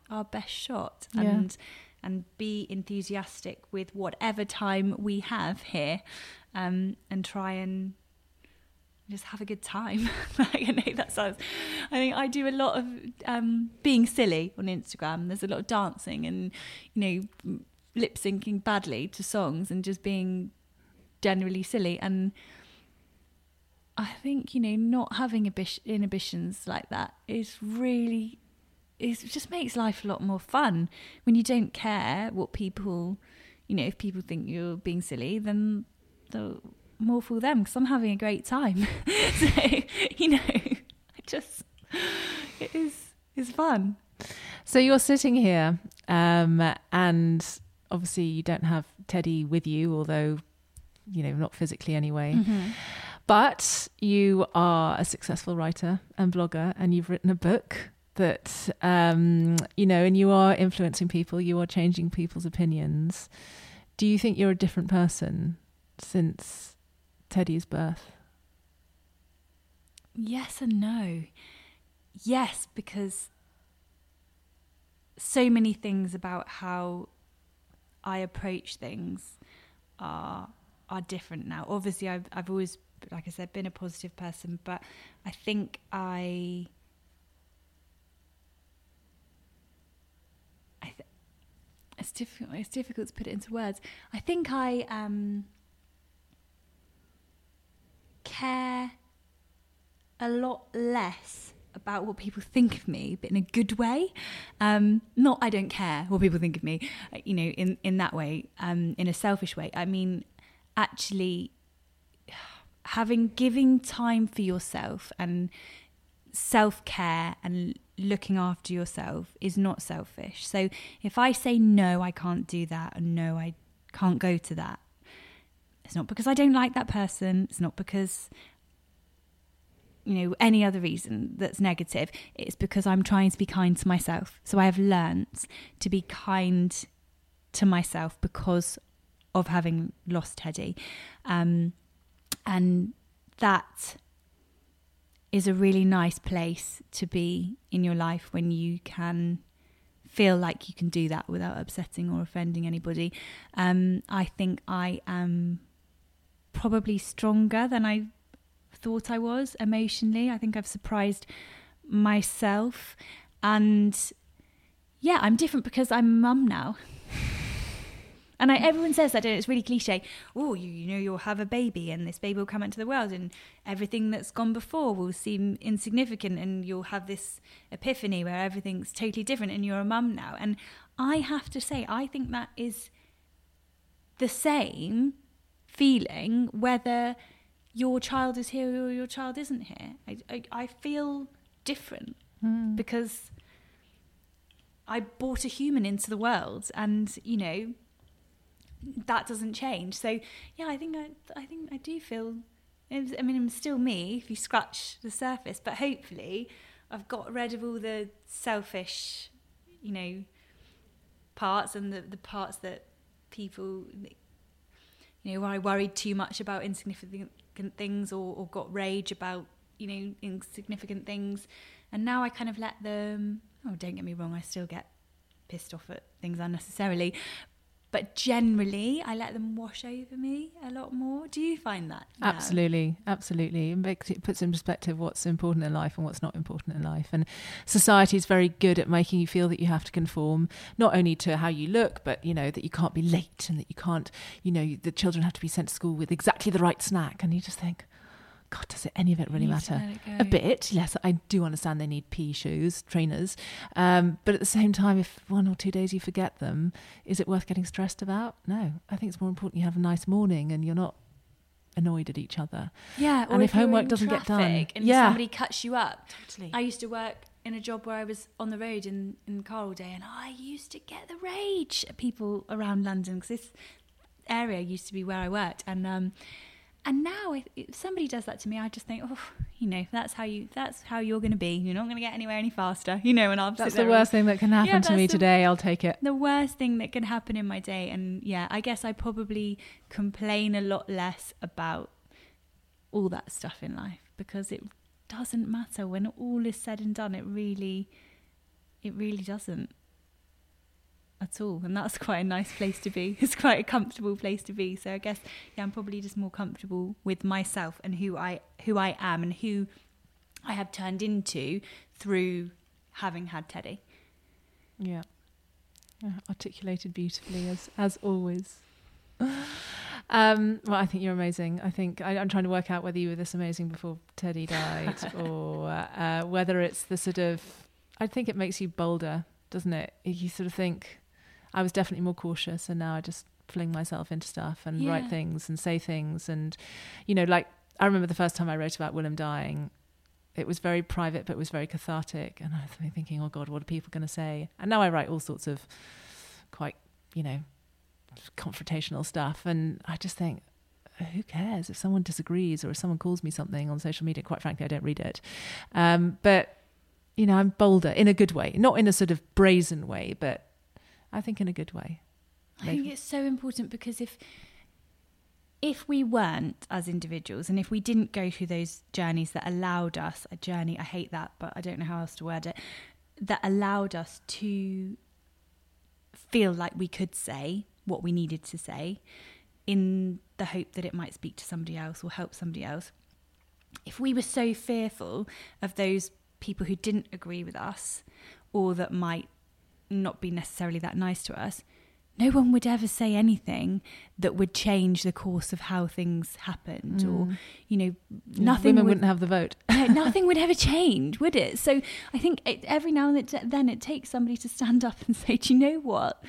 our best shot Yeah. and and be enthusiastic with whatever time we have here um, and try and just have a good time. I know that sounds. I think I do a lot of um, being silly on Instagram. There's a lot of dancing and you know lip syncing badly to songs and just being generally silly. And I think you know not having inhibitions like that is really it just makes life a lot more fun when you don't care what people you know if people think you're being silly then the more for them because i'm having a great time so you know I just it is it's fun So you're sitting here, um, and obviously you don't have Teddy with you, although you know not physically anyway. But you are a successful writer and blogger, and you've written a book that um, you know, and you are influencing people. You are changing people's opinions. Do you think you're a different person since Teddy's birth? Yes and no. Yes, because so many things about how I approach things are are different now. Obviously, I've I've always, like I said, been a positive person, but I think I. I it's difficult. It's difficult to put it into words. I think I um, care a lot less about what people think of me, but in a good way. Um, not I don't care what people think of me, uh, you know, in in that way, um, in a selfish way. I mean, actually, having giving time for yourself and self care and looking after yourself is not selfish. So if I say no, I can't do that, and no, I can't go to that. It's not because I don't like that person. It's not because you know any other reason that's negative it's because i'm trying to be kind to myself so i have learnt to be kind to myself because of having lost teddy um, and that is a really nice place to be in your life when you can feel like you can do that without upsetting or offending anybody um, i think i am probably stronger than i thought I was emotionally. I think I've surprised myself. And yeah, I'm different because I'm mum now. And I, everyone says that, and it's really cliche. Oh, you, you know, you'll have a baby, and this baby will come into the world, and everything that's gone before will seem insignificant, and you'll have this epiphany where everything's totally different, and you're a mum now. And I have to say, I think that is the same feeling whether your child is here or your child isn't here. I, I, I feel different hmm. because I brought a human into the world, and you know that doesn't change. So yeah, I think I, I think I do feel. I mean, I'm still me if you scratch the surface, but hopefully, I've got rid of all the selfish, you know, parts and the the parts that people you know, I worried too much about insignificant things or, or got rage about, you know, insignificant things. And now I kind of let them, oh, don't get me wrong, I still get pissed off at things unnecessarily. But generally I let them wash over me a lot more. Do you find that? Absolutely, absolutely. It makes it puts in perspective what's important in life and what's not important in life. And society is very good at making you feel that you have to conform, not only to how you look, but you know that you can't be late and that you can't, you know, the children have to be sent to school with exactly the right snack. And you just think, God, does it any of it really matter? it A bit, yes. I do understand they need pea shoes, trainers, um, but at the same time, if one or two days you forget them, is it worth getting stressed about? No, I think it's more important you have a nice morning and you're not annoyed at each other. Yeah, And or if you're homework doesn't get done, and yeah. somebody cuts you up. Totally. I used to work in a job where I was on the road in, in the car all day, and I used to get the rage at people around London because this area used to be where I worked, and um, and now if, if somebody does that to me, I just think, oh, you know, that's how you, that's how you're going to be. You're not going to get anywhere any faster, you know. And I'll That's the worst thing that can happen Yeah, to me the- today. I'll take it. the worst thing that can happen in my day and yeah i guess i probably complain a lot less about all that stuff in life because it doesn't matter when all is said and done it really it really doesn't at all and that's quite a nice place to be it's quite a comfortable place to be so i guess yeah i'm probably just more comfortable with myself and who i who i am and who i have turned into through having had teddy Yeah. Yeah, articulated beautifully as as always. Um, well, I think you're amazing. I think I, I'm trying to work out whether you were this amazing before Teddy died, or uh, whether it's the sort of. I think it makes you bolder, doesn't it? You sort of think, I was definitely more cautious, and now I just fling myself into stuff and Yeah. write things and say things, and you know, like I remember the first time I wrote about Willem dying. It was very private, but it was very cathartic, and I was thinking, "Oh God, what are people going to say?" And now I write all sorts of quite, you know, confrontational stuff and i just think who cares if someone disagrees or if someone calls me something on social media quite frankly i don't read it um, but you know i'm bolder in a good way not in a sort of brazen way but i think in a good way. I think it's so important because if if we weren't as individuals and if we didn't go through those journeys that allowed us a journey I hate that but I don't know how else to word it that allowed us to feel like we could say what we needed to say in the hope that it might speak to somebody else or help somebody else. If we were so fearful of those people who didn't agree with us or that might not be necessarily that nice to us, no one would ever say anything that would change the course of how things happened or, mm. you know, nothing women would, wouldn't have the vote no, nothing would ever change, would it? So I think it, every now and then it takes somebody to stand up and say, do you know what?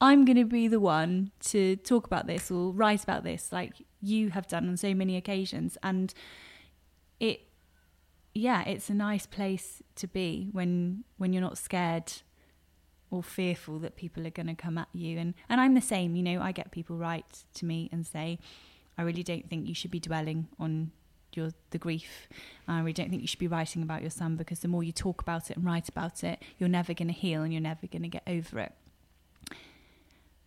I'm going to be the one to talk about this or write about this, like you have done on so many occasions. And it, yeah, it's a nice place to be when when you're not scared or fearful that people are going to come at you. And and I'm the same. You know, I get people write to me and say, I really don't think you should be dwelling on your the grief. I really don't think you should be writing about your son because the more you talk about it and write about it, you're never going to heal and you're never going to get over it.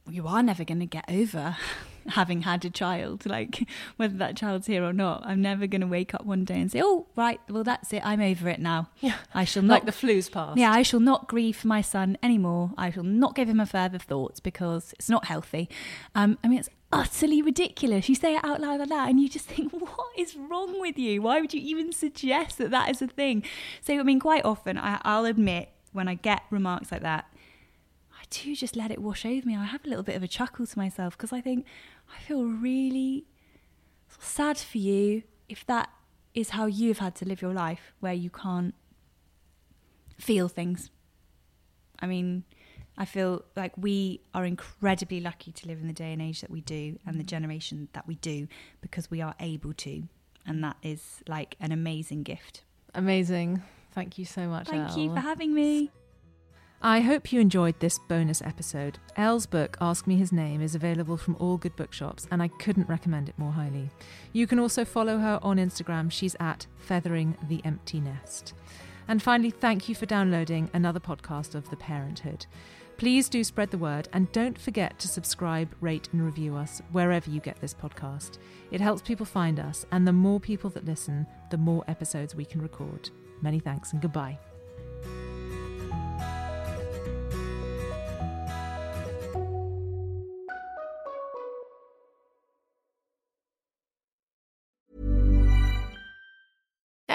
You are never going to get over having had a child, like whether that child's here or not. I'm never going to wake up one day and say, "Oh, right, well that's it. I'm over it now. Yeah. I shall not like the flu's passed yeah, I shall not grieve for my son anymore. I shall not give him a further thought because it's not healthy. Um, I mean, it's utterly ridiculous. You say it out loud like that, and you just think, what is wrong with you? Why would you even suggest that that is a thing? So, I mean, quite often, I, I'll admit when I get remarks like that, do just let it wash over me. I have a little bit of a chuckle to myself because I think I feel really sad for you if that is how you've had to live your life, where you can't feel things. I mean, I feel like we are incredibly lucky to live in the day and age that we do and the generation that we do because we are able to. And that is like an amazing gift. amazing thank you so much Thank Elle. you for having me. I hope you enjoyed this bonus episode. Elle's book, Ask Me His Name, is available from all good bookshops, and I couldn't recommend it more highly. You can also follow her on Instagram. She's at Feathering the Empty Nest. And finally, thank you for downloading another podcast of The Parenthood. Please do spread the word and don't forget to subscribe, rate, and review us wherever you get this podcast. It helps people find us, and the more people that listen, the more episodes we can record. Many thanks and goodbye.